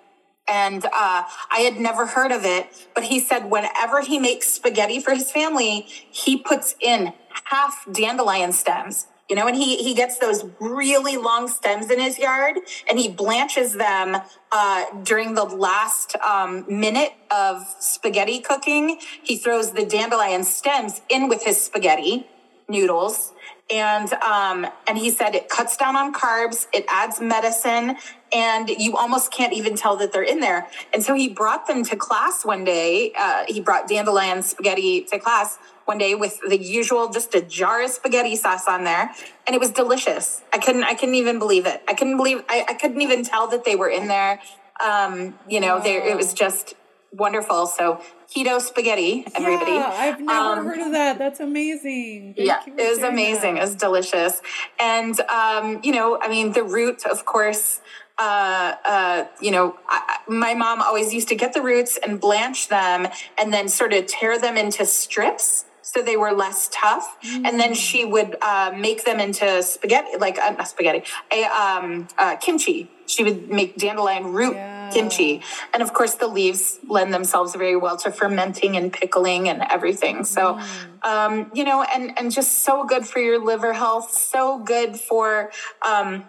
And uh, I had never heard of it, but he said whenever he makes spaghetti for his family, he puts in half dandelion stems you know, and he he gets those really long stems in his yard, and he blanches them uh, during the last um, minute of spaghetti cooking. He throws the dandelion stems in with his spaghetti noodles, and um, and he said it cuts down on carbs, it adds medicine, and you almost can't even tell that they're in there. And so he brought them to class one day. Uh, he brought dandelion spaghetti to class one day with the usual, just a jar of spaghetti sauce on there, and it was delicious. I couldn't, I couldn't even believe it. I couldn't believe, I, I couldn't even tell that they were in there. Um, you know, there it was just wonderful. So keto spaghetti, everybody. Yeah, I've never um, heard of that. That's amazing. Thank yeah, it was amazing. That. It was delicious. And, um, you know, I mean, the root, of course, uh, uh, you know, I, my mom always used to get the roots and blanch them and then sort of tear them into strips so they were less tough. Mm. And then she would uh, make them into spaghetti, like uh, not spaghetti, a um, uh, kimchi. She would make dandelion root yeah. Kimchi, and of course the leaves lend themselves very well to fermenting and pickling and everything. So, mm. um, you know, and and just so good for your liver health, so good for um,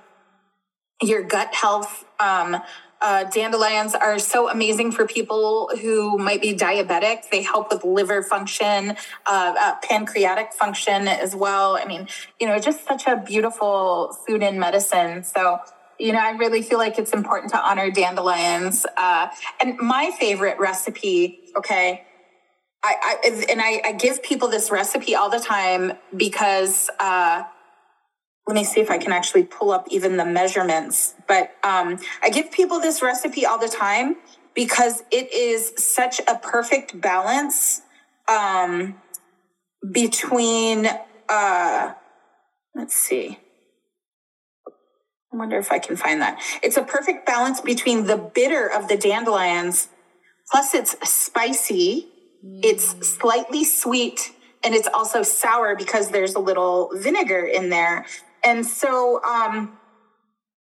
your gut health. Um, uh, dandelions are so amazing for people who might be diabetic. They help with liver function, uh, uh, pancreatic function as well. I mean, you know, just such a beautiful food and medicine. So, you know, I really feel like it's important to honor dandelions. Uh, and my favorite recipe, okay, I, I and I, I, give people this recipe all the time because uh, let me see if I can actually pull up even the measurements. But um, I give people this recipe all the time because it is such a perfect balance um, between, uh, let's see. I wonder if I can find that. It's a perfect balance between the bitter of the dandelions, plus it's spicy, mm. it's slightly sweet, and it's also sour because there's a little vinegar in there. And so um,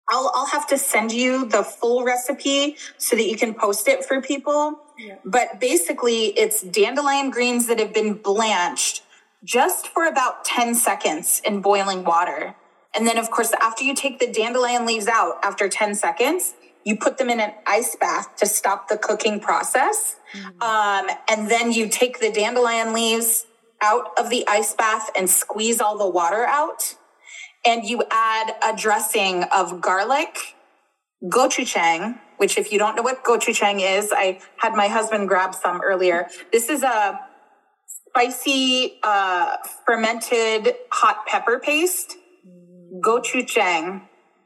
I'll, I'll have to send you the full recipe so that you can post it for people. Yeah. But basically, it's dandelion greens that have been blanched just for about 10 seconds in boiling water. And then, of course, after you take the dandelion leaves out after 10 seconds, you put them in an ice bath to stop the cooking process. Mm-hmm. Um, and then you take the dandelion leaves out of the ice bath and squeeze all the water out. And you add a dressing of garlic, gochujang, which if you don't know what gochujang is, I had my husband grab some earlier. This is a spicy uh, fermented hot pepper paste. Gochujang.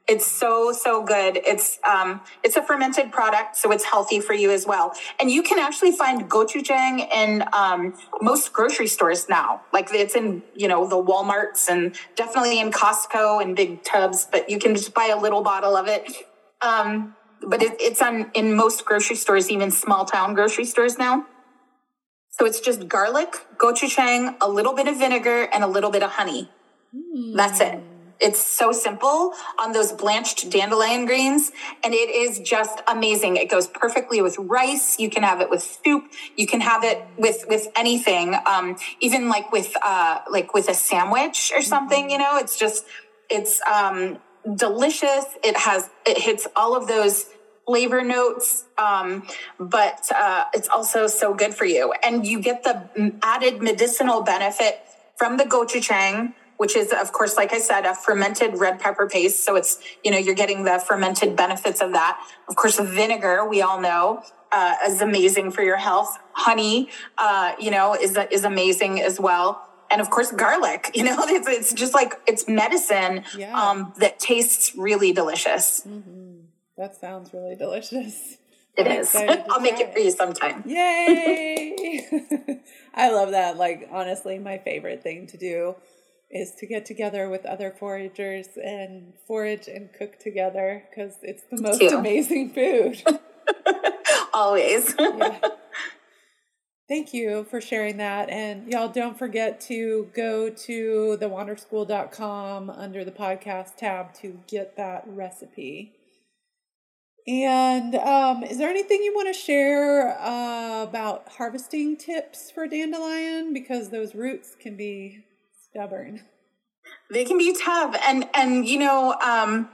It's so so good. It's um it's a fermented product, so it's healthy for you as well. And you can actually find gochujang in um, most grocery stores now. Like it's in you know the WalMarts and definitely in Costco and big tubs. But you can just buy a little bottle of it. Um, but it, it's on in most grocery stores, even small town grocery stores now. So it's just garlic, gochujang, a little bit of vinegar, and a little bit of honey. Mm. That's it. It's so simple on those blanched dandelion greens, and it is just amazing. It goes perfectly with rice. You can have it with soup. You can have it with with anything, um, even like with uh, like with a sandwich or something. Mm-hmm. You know, it's just it's um, delicious. It has it hits all of those flavor notes, um, but uh, it's also so good for you, and you get the added medicinal benefit from the gochujang which is of course like i said a fermented red pepper paste so it's you know you're getting the fermented benefits of that of course vinegar we all know uh, is amazing for your health honey uh, you know is is amazing as well and of course garlic (laughs) you know it's, it's just like it's medicine yeah. um, that tastes really delicious mm-hmm. that sounds really delicious (laughs) It I'm is. (laughs) I'll make it for you sometime. Yay! I love that. Like, honestly, my favorite thing to do is to get together with other foragers and forage and cook together because it's the most amazing food. (laughs) Always. yeah. (laughs) Thank you for sharing that. And y'all don't forget to go to thewanderschool.com under the podcast tab to get that recipe. And um, is there anything you want to share uh, about harvesting tips for dandelion? Because those roots can be stubborn. They can be tough. And, and, you know, um,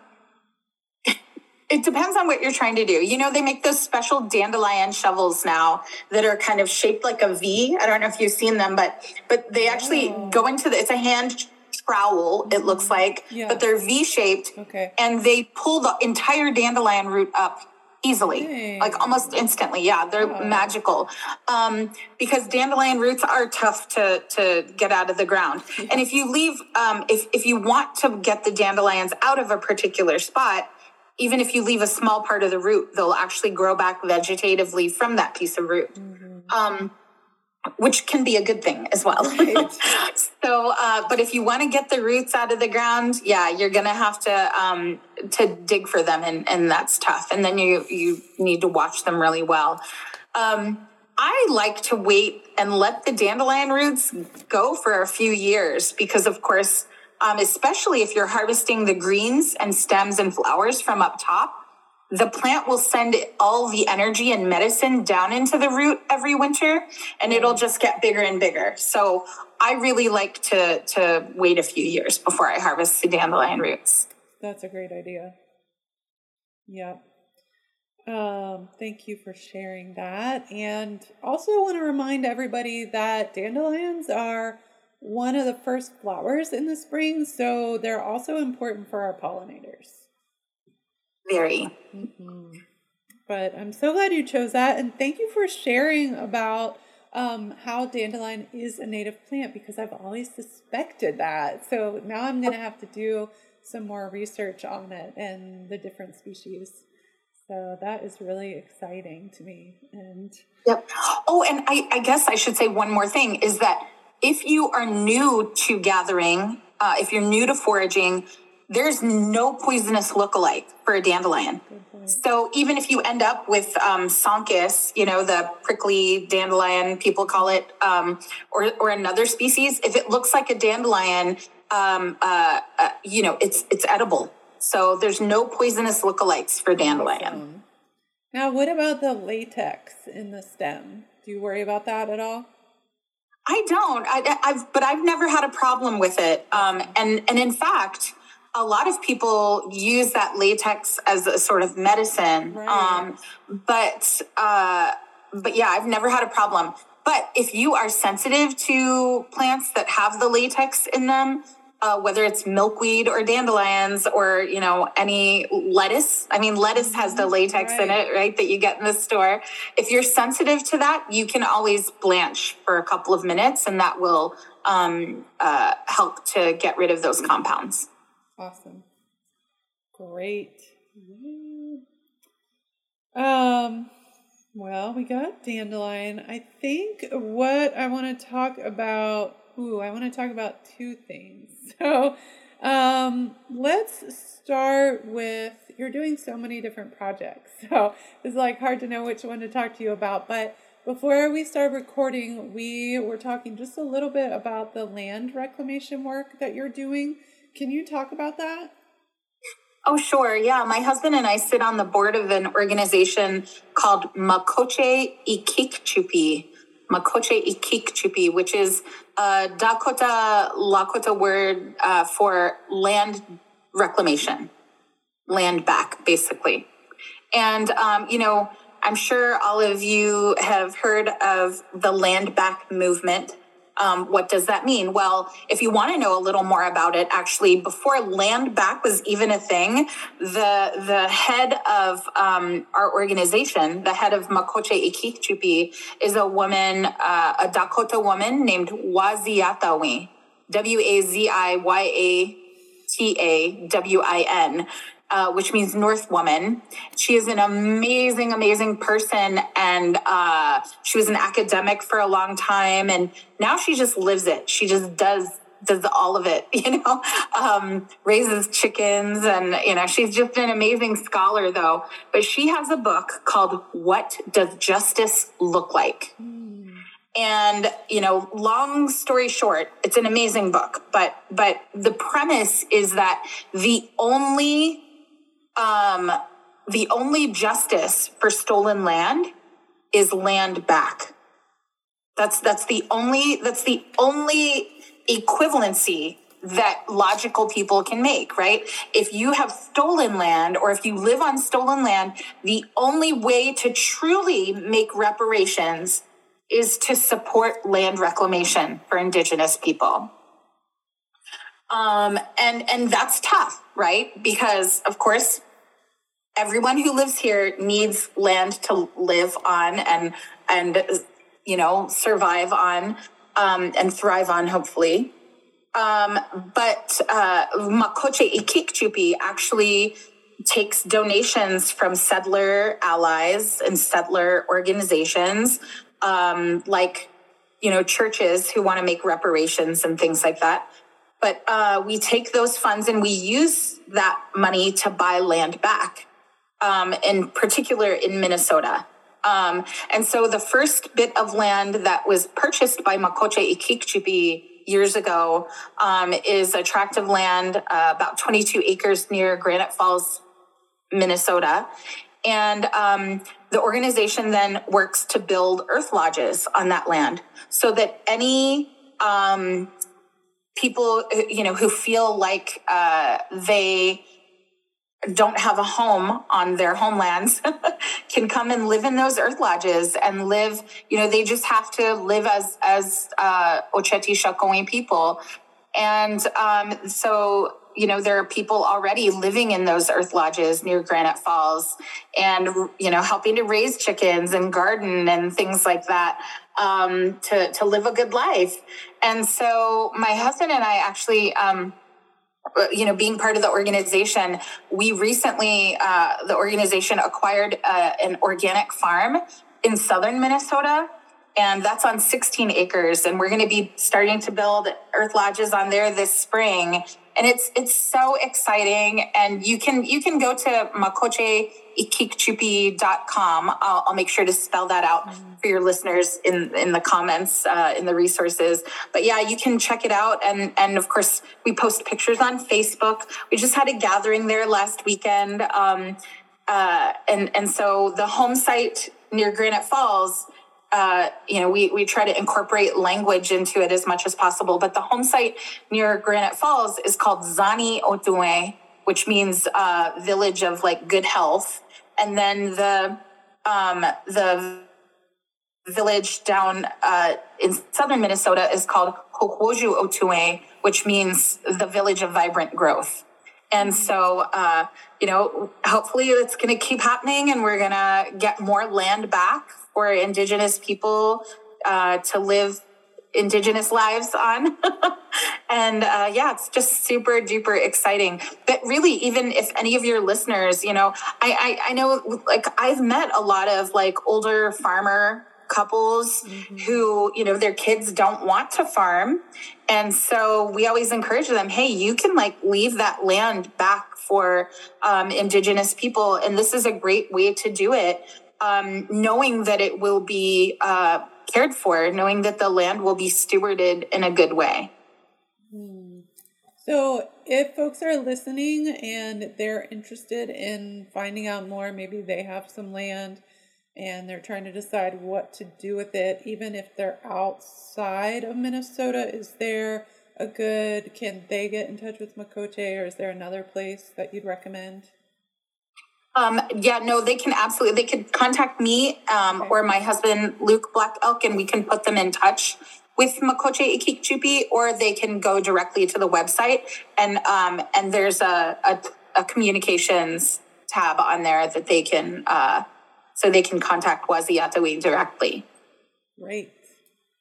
(laughs) it depends on what you're trying to do. You know, they make those special dandelion shovels now that are kind of shaped like a V. I don't know if you've seen them, but but they actually oh. go into the it's a hand trowel, it looks like, yeah. but they're V shaped. Okay. And they pull the entire dandelion root up easily, Dang. like almost instantly. Yeah, they're oh. magical. Um, because dandelion roots are tough to to get out of the ground. (laughs) And if you leave, um, if if you want to get the dandelions out of a particular spot, even if you leave a small part of the root, they'll actually grow back vegetatively from that piece of root. Mm-hmm. Um, which can be a good thing as well. Right. (laughs) so, uh, but if you want to get the roots out of the ground, yeah, you're gonna have to um, to dig for them, and, and that's tough. And then you you need to watch them really well. Um, I like to wait and let the dandelion roots go for a few years because, of course, um, especially if you're harvesting the greens and stems and flowers from up top the plant will send all the energy and medicine down into the root every winter and it'll just get bigger and bigger. So I really like to to wait a few years before I harvest the dandelion roots. That's a great idea. Yep. Um, thank you for sharing that. And also want to remind everybody that dandelions are one of the first flowers in the spring, so they're also important for our pollinators. Very. Mm-hmm. But I'm so glad you chose that. And thank you for sharing about um, how dandelion is a native plant because I've always suspected that. So now I'm going to have to do some more research on it and the different species. So that is really exciting to me. And yep. Oh, and I, I guess I should say one more thing is that if you are new to gathering, uh, if you're new to foraging, there's no poisonous lookalike for a dandelion. So even if you end up with um, Sonchus, you know, the prickly dandelion, people call it, um, or, or another species, if it looks like a dandelion, um, uh, uh, you know, it's, it's edible. So there's no poisonous lookalikes for dandelion. Now, what about the latex in the stem? Do you worry about that at all? I don't. I, have but I've never had a problem with it. Um, and and in fact, a lot of people use that latex as a sort of medicine. Right. Um, but uh, but yeah, I've never had a problem. But if you are sensitive to plants that have the latex in them, uh, whether it's milkweed or dandelions or you know any lettuce i mean lettuce has the latex right. in it right that you get in the store if you're sensitive to that you can always blanch for a couple of minutes and that will um, uh, help to get rid of those compounds awesome great um well we got dandelion i think what i want to talk about ooh i want to talk about two things (laughs) So um, let's start with you're doing so many different projects. (laughs) So it's like hard to know which one to talk to you about. But before we start recording, we were talking just a little bit about the land reclamation work that you're doing. Can you talk about that? Oh, sure. Yeah. My husband and I sit on the board of an organization called Makoce Ikikcupi. Makoce Ikikcupi, which is a Dakota Lakota word uh, for land reclamation, land back, basically. And, um, you know, I'm sure all of you have heard of the land back movement. Um, what does that mean? Well, if you want to know a little more about it, actually, before land back was even a thing, the the head of um, our organization, the head of Makoce Ikikcupi, is a woman, uh, a Dakota woman named Waziyatawin, W A Z I Y A T A W I N uh, which means North Woman. She is an amazing, amazing person. And uh, she was an academic for a long time. And now she just lives it. She just does does all of it, (laughs) you know, um, raises chickens. And, you know, she's just an amazing scholar, though. But she has a book called What Does Justice Look Like? And, you know, long story short, it's an amazing book, but but the premise is that the only um, the only justice for stolen land is land back. That's that's the only that's the only equivalency that logical people can make, right? If you have stolen land or if you live on stolen land, the only way to truly make reparations is to support land reclamation for indigenous people. Um, and and that's tough, right? Because of course everyone who lives here needs land to live on and and you know survive on um, and thrive on hopefully. Um, but uh, ikikcupi actually takes donations from settler allies and settler organizations um, like you know churches who want to make reparations and things like that. But uh, we take those funds and we use that money to buy land back um, in particular in Minnesota. Um, and so the first bit of land that was purchased by Makoce Ikikcupi years ago um, is a tract of land, uh, about 22 acres near Granite Falls, Minnesota. And um, the organization then works to build earth lodges on that land so that any um, people, you know, who feel like uh, they don't have a home on their homelands (laughs) can come and live in those earth lodges and live you know they just have to live as as uh Oceti Sakowin people. And um so you know there are people already living in those earth lodges near granite falls and you know helping to raise chickens and garden and things like that um to to live a good life. And so my husband and i actually um you know, being part of the organization, we recently, uh, the organization acquired uh, an organic farm in southern Minnesota. And that's on 16 acres. And we're going to be starting to build earth lodges on there this spring. And it's it's so exciting. And you can you can go to Makoce ikikcupi.com. I'll, I'll make sure to spell that out mm-hmm. for your listeners in, in the comments, uh, in the resources. But yeah, you can check it out. And, and of course, we post pictures on Facebook. We just had a gathering there last weekend. Um, uh, and, and so the home site near Granite Falls uh, you know, we, we try to incorporate language into it as much as possible. But the home site near Granite Falls is called Zani Otume, which means uh, village of like good health. And then the um, the village down uh, in southern Minnesota is called Hokuoju Otume, which means the village of vibrant growth. And so, uh, you know, hopefully it's going to keep happening and we're going to get more land back for Indigenous people uh, to live Indigenous lives on. (laughs) and uh, yeah, it's just super duper exciting. But really, even if any of your listeners, you know, I, I, I know like I've met a lot of like older farmer couples mm-hmm. who you know their kids don't want to farm and so we always encourage them hey you can like leave that land back for um, indigenous people and this is a great way to do it um, knowing that it will be uh, cared for, knowing that the land will be stewarded in a good way. So, if folks are listening and they're interested in finding out more, maybe they have some land and they're trying to decide what to do with it, even if they're outside of Minnesota, is there a good, can they get in touch with Makoce or is there another place that you'd recommend? Um, yeah, no, they can absolutely. They could contact me um, or my husband Luke Black Elk, and we can put them in touch with Makoce Ikikcupi, or they can go directly to the website and um, and there's a, a, a communications tab on there that they can uh, so they can contact Waziyatawin directly. Great.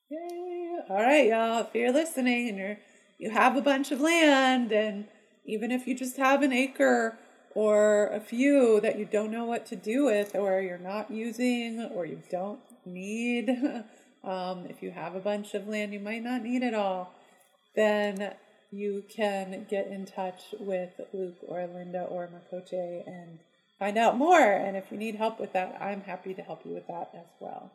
Yay. All right, y'all. If you're listening and you're you have a bunch of land, and even if you just have an acre or a few that you don't know what to do with, or you're not using, or you don't need. (laughs) um, if you have a bunch of land, you might not need it all. Then you can get in touch with Luke or Linda or Makoce and find out more. And if you need help with that, I'm happy to help you with that as well.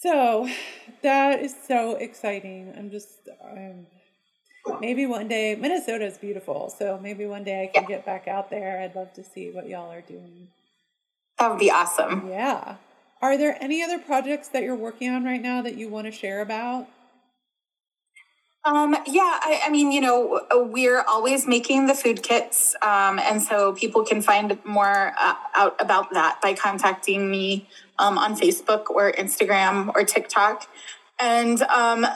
So (sighs) that is so exciting. I'm just, I'm maybe one day Minnesota is beautiful, so maybe one day I can yeah. get back out there. I'd love to see what y'all are doing. That would be awesome. Yeah. Are there any other projects that you're working on right now that you want to share about? Um, yeah, I, I, mean, you know, we're always making the food kits. Um, and so people can find more uh, out about that by contacting me um, on Facebook or Instagram or TikTok. And um,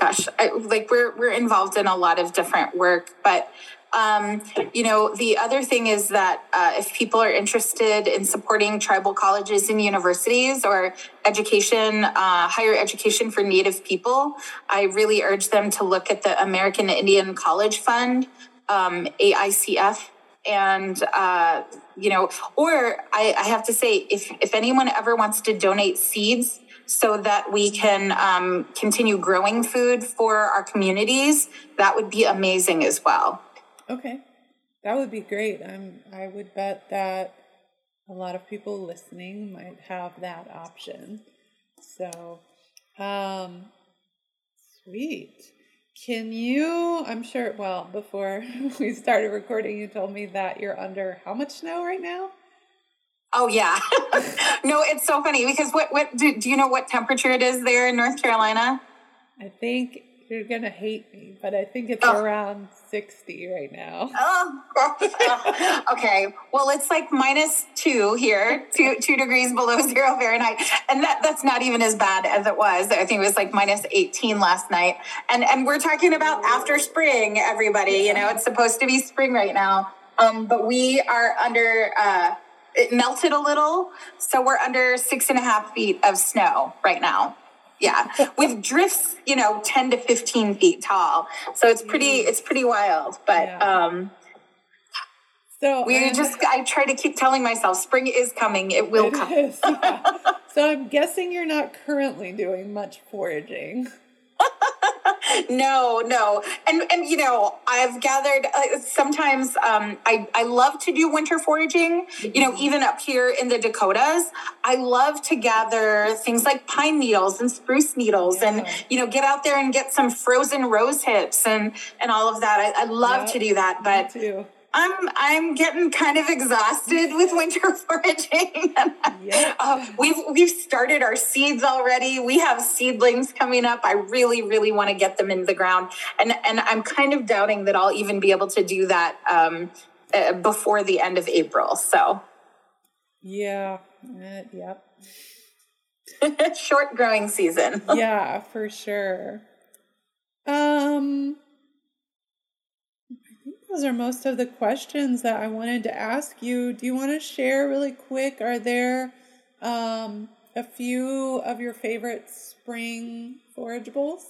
gosh, I, like we're we're involved in a lot of different work, but um, you know, the other thing is that uh, if people are interested in supporting tribal colleges and universities or education, uh, higher education for Native people, I really urge them to look at the American Indian College Fund, um, AICF. And, uh, you know, or I, I have to say, if, if anyone ever wants to donate seeds so that we can um, continue growing food for our communities, that would be amazing as well. Okay, that would be great. I'm, I would bet that a lot of people listening might have that option. So, um, sweet. Can you? I'm sure. Well, before (laughs) we started recording, you told me that you're under how much snow right now? Oh yeah. (laughs) no, it's so funny because what what do, do you know what temperature it is there in North Carolina? I think you're gonna hate me, but I think it's oh. around sixty right now. (laughs) Oh, (laughs) okay. Well, it's like minus two here, two two degrees below zero Fahrenheit, and that that's not even as bad as it was. I think it was like minus eighteen last night, and and we're talking about after spring, everybody. You know, it's supposed to be spring right now, um, but we are under. Uh, it melted a little. So we're under six and a half feet of snow right now. Yeah, (laughs) with drifts, you know, ten to fifteen feet tall. So it's pretty, mm. it's pretty wild. But yeah. um, so we just, I try to keep telling myself, spring is coming. It will it come. Is, yeah. (laughs) so I'm guessing you're not currently doing much foraging. (laughs) no, no. And and you know, I've gathered uh, sometimes um, I I love to do winter foraging. You know, mm-hmm. even up here in the Dakotas, I love to gather things like pine needles and spruce needles, yeah. and you know, get out there and get some frozen rose hips and and all of that. I, I love to do that, but I'm I'm getting kind of exhausted with winter (laughs) foraging. Yeah. Uh, we've we've started our seeds already. We have seedlings coming up. I really really want to get them in the ground, and and I'm kind of doubting that I'll even be able to do that um, uh, before the end of April. So Yeah. Uh, yep. (laughs) short growing season. (laughs) yeah, for sure. Um, I think those are most of the questions that I wanted to ask you. Do you want to share really quick? Are there um, a few of your favorite spring forageables?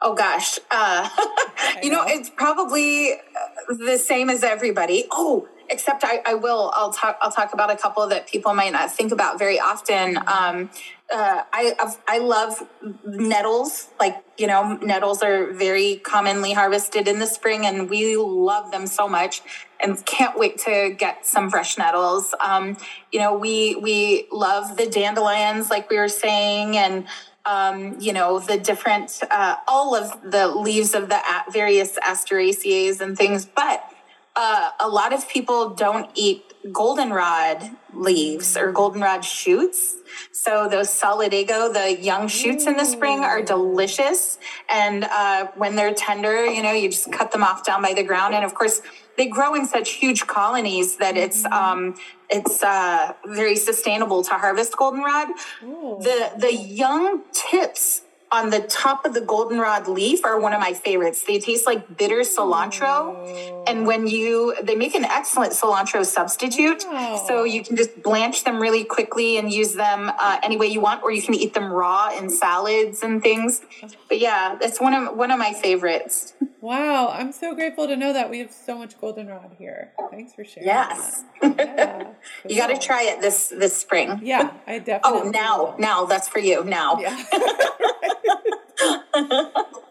Oh gosh, uh, (laughs) you know know. it's probably uh, the same as everybody. Oh, except I, I will. I'll talk. I'll talk about a couple that people might not think about very often. Um, uh, I I love nettles. Like you know, nettles are very commonly harvested in the spring, and we love them so much. And can't wait to get some fresh nettles. Um, you know, we we love the dandelions, like we were saying, and um, you know, the different, uh, all of the leaves of the various asteraceae and things. But uh, a lot of people don't eat goldenrod leaves or goldenrod shoots. So those solidago, the young shoots in the spring, are delicious. And uh, when they're tender, you know, you just cut them off down by the ground. And of course, they grow in such huge colonies that it's um, it's uh, very sustainable to harvest goldenrod. Ooh. The the young tips on the top of the goldenrod leaf are one of my favorites. They taste like bitter cilantro, and when you they make an excellent cilantro substitute. Wow. So you can just blanch them really quickly and use them uh, any way you want, or you can eat them raw in salads and things. But yeah, that's one of one of my favorites. Wow, I'm so grateful to know that we have so much goldenrod here. Thanks for sharing. Yes. (laughs) Yeah, you got to try it this this spring. Yeah, I definitely. Oh, now will. now that's for you now. Yeah. (laughs) (laughs)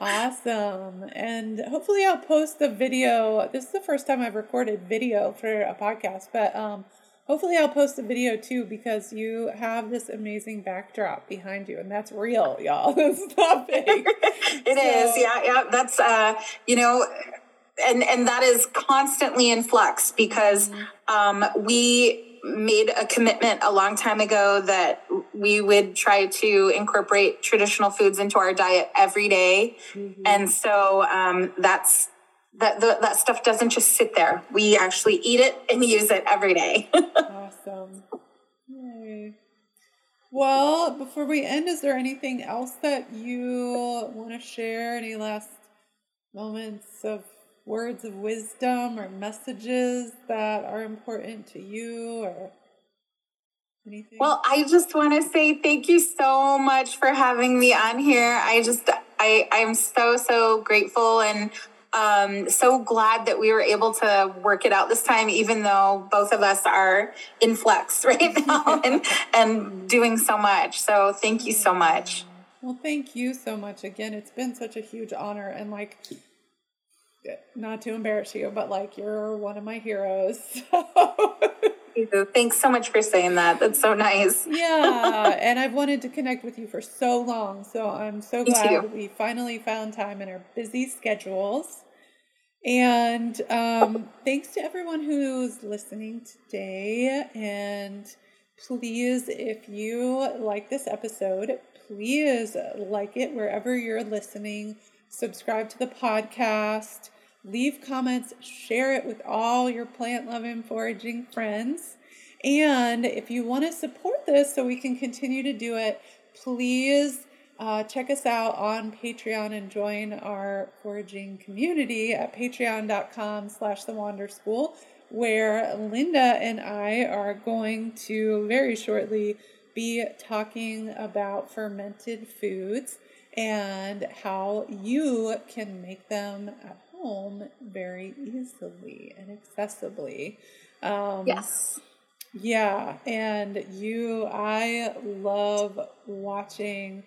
awesome. And hopefully I'll post the video. This is the first time I've recorded video for a podcast, but um hopefully I'll post the video too because you have this amazing backdrop behind you and that's real, y'all. (laughs) That's not fake. (laughs) It is, So- yeah, yeah. That's uh, you know, and and that is constantly in flux because um, we made a commitment a long time ago that we would try to incorporate traditional foods into our diet every day. and so um, that's that the, that stuff doesn't just sit there. We actually eat it and use it every day. (laughs) Awesome. Yay. Well, before we end, is there anything else that you want to share? Any last moments of words of wisdom or messages that are important to you or anything? Well, I just want to say thank you so much for having me on here. I just, I, I'm so, so grateful and um, so glad that we were able to work it out this time, even though both of us are in flux (laughs) right (laughs) now and, and doing so much. So thank you so much. Well, thank you so much. Again, it's been such a huge honor and like not to embarrass you, but like you're one of my heroes. (laughs) So Thanks so much for saying that. That's so nice. yeah, (laughs) and I've wanted to connect with you for so long. So I'm so Me glad too. we finally found time in our busy schedules. And um, thanks to everyone who's listening today. And please, if you like this episode, please like it wherever you're listening. Subscribe to the podcast. Leave comments. Share it with all your plant loving foraging friends. And if you want to support this so we can continue to do it, please uh, check us out on Patreon and join our foraging community at patreon.com slash the wander school, where Linda and I are going to very shortly be talking about fermented foods and how you can make them at home very easily and accessibly. Um, Yes. yeah, and you, I love watching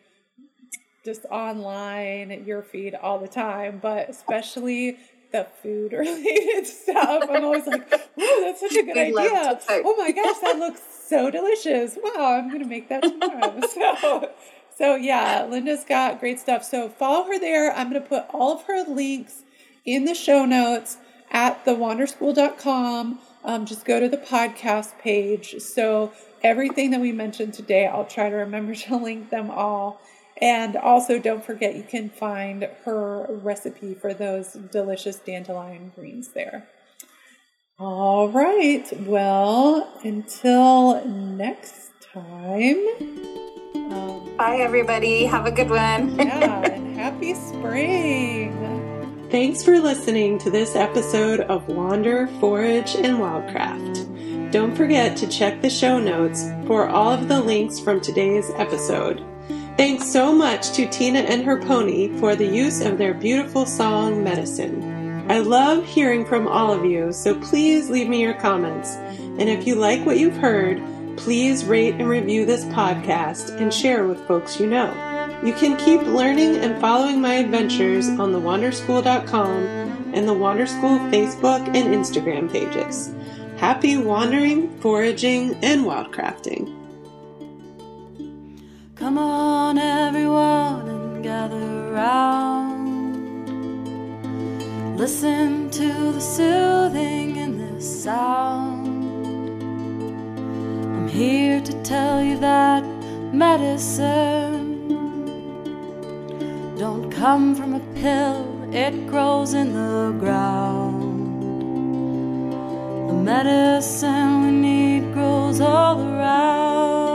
just online your feed all the time, but especially the food (laughs) related stuff. I'm always like, oh, that's such a good idea! Oh my gosh, that looks so delicious! Wow, I'm gonna make that tomorrow." (laughs) so, so yeah, Linda's got great stuff. So follow her there. I'm gonna put all of her links in the show notes. at thewanderschool.com. Um, just go to the podcast page. So everything that we mentioned today, I'll try to remember (laughs) to link them all. And also, don't forget you can find her recipe for those delicious dandelion greens there. All right. Well, until next time. Um, Bye, everybody. Have a good one. yeah, and (laughs) happy spring. Thanks for listening to this episode of Wander, Forage, and Wildcraft. Don't forget to check the show notes for all of the links from today's episode. Thanks so much to Tina and her pony for the use of their beautiful song, Medicine. I love hearing from all of you, so please leave me your comments. And if you like what you've heard, please rate and review this podcast and share with folks you know. You can keep learning and following my adventures on thewanderschool.com and the Wander School Facebook and Instagram pages. Happy wandering, foraging, and wildcrafting. Come on, everyone, and gather round. Listen to the soothing in this sound. I'm here to tell you that medicine don't come from a pill, it grows in the ground. The medicine we need grows all around.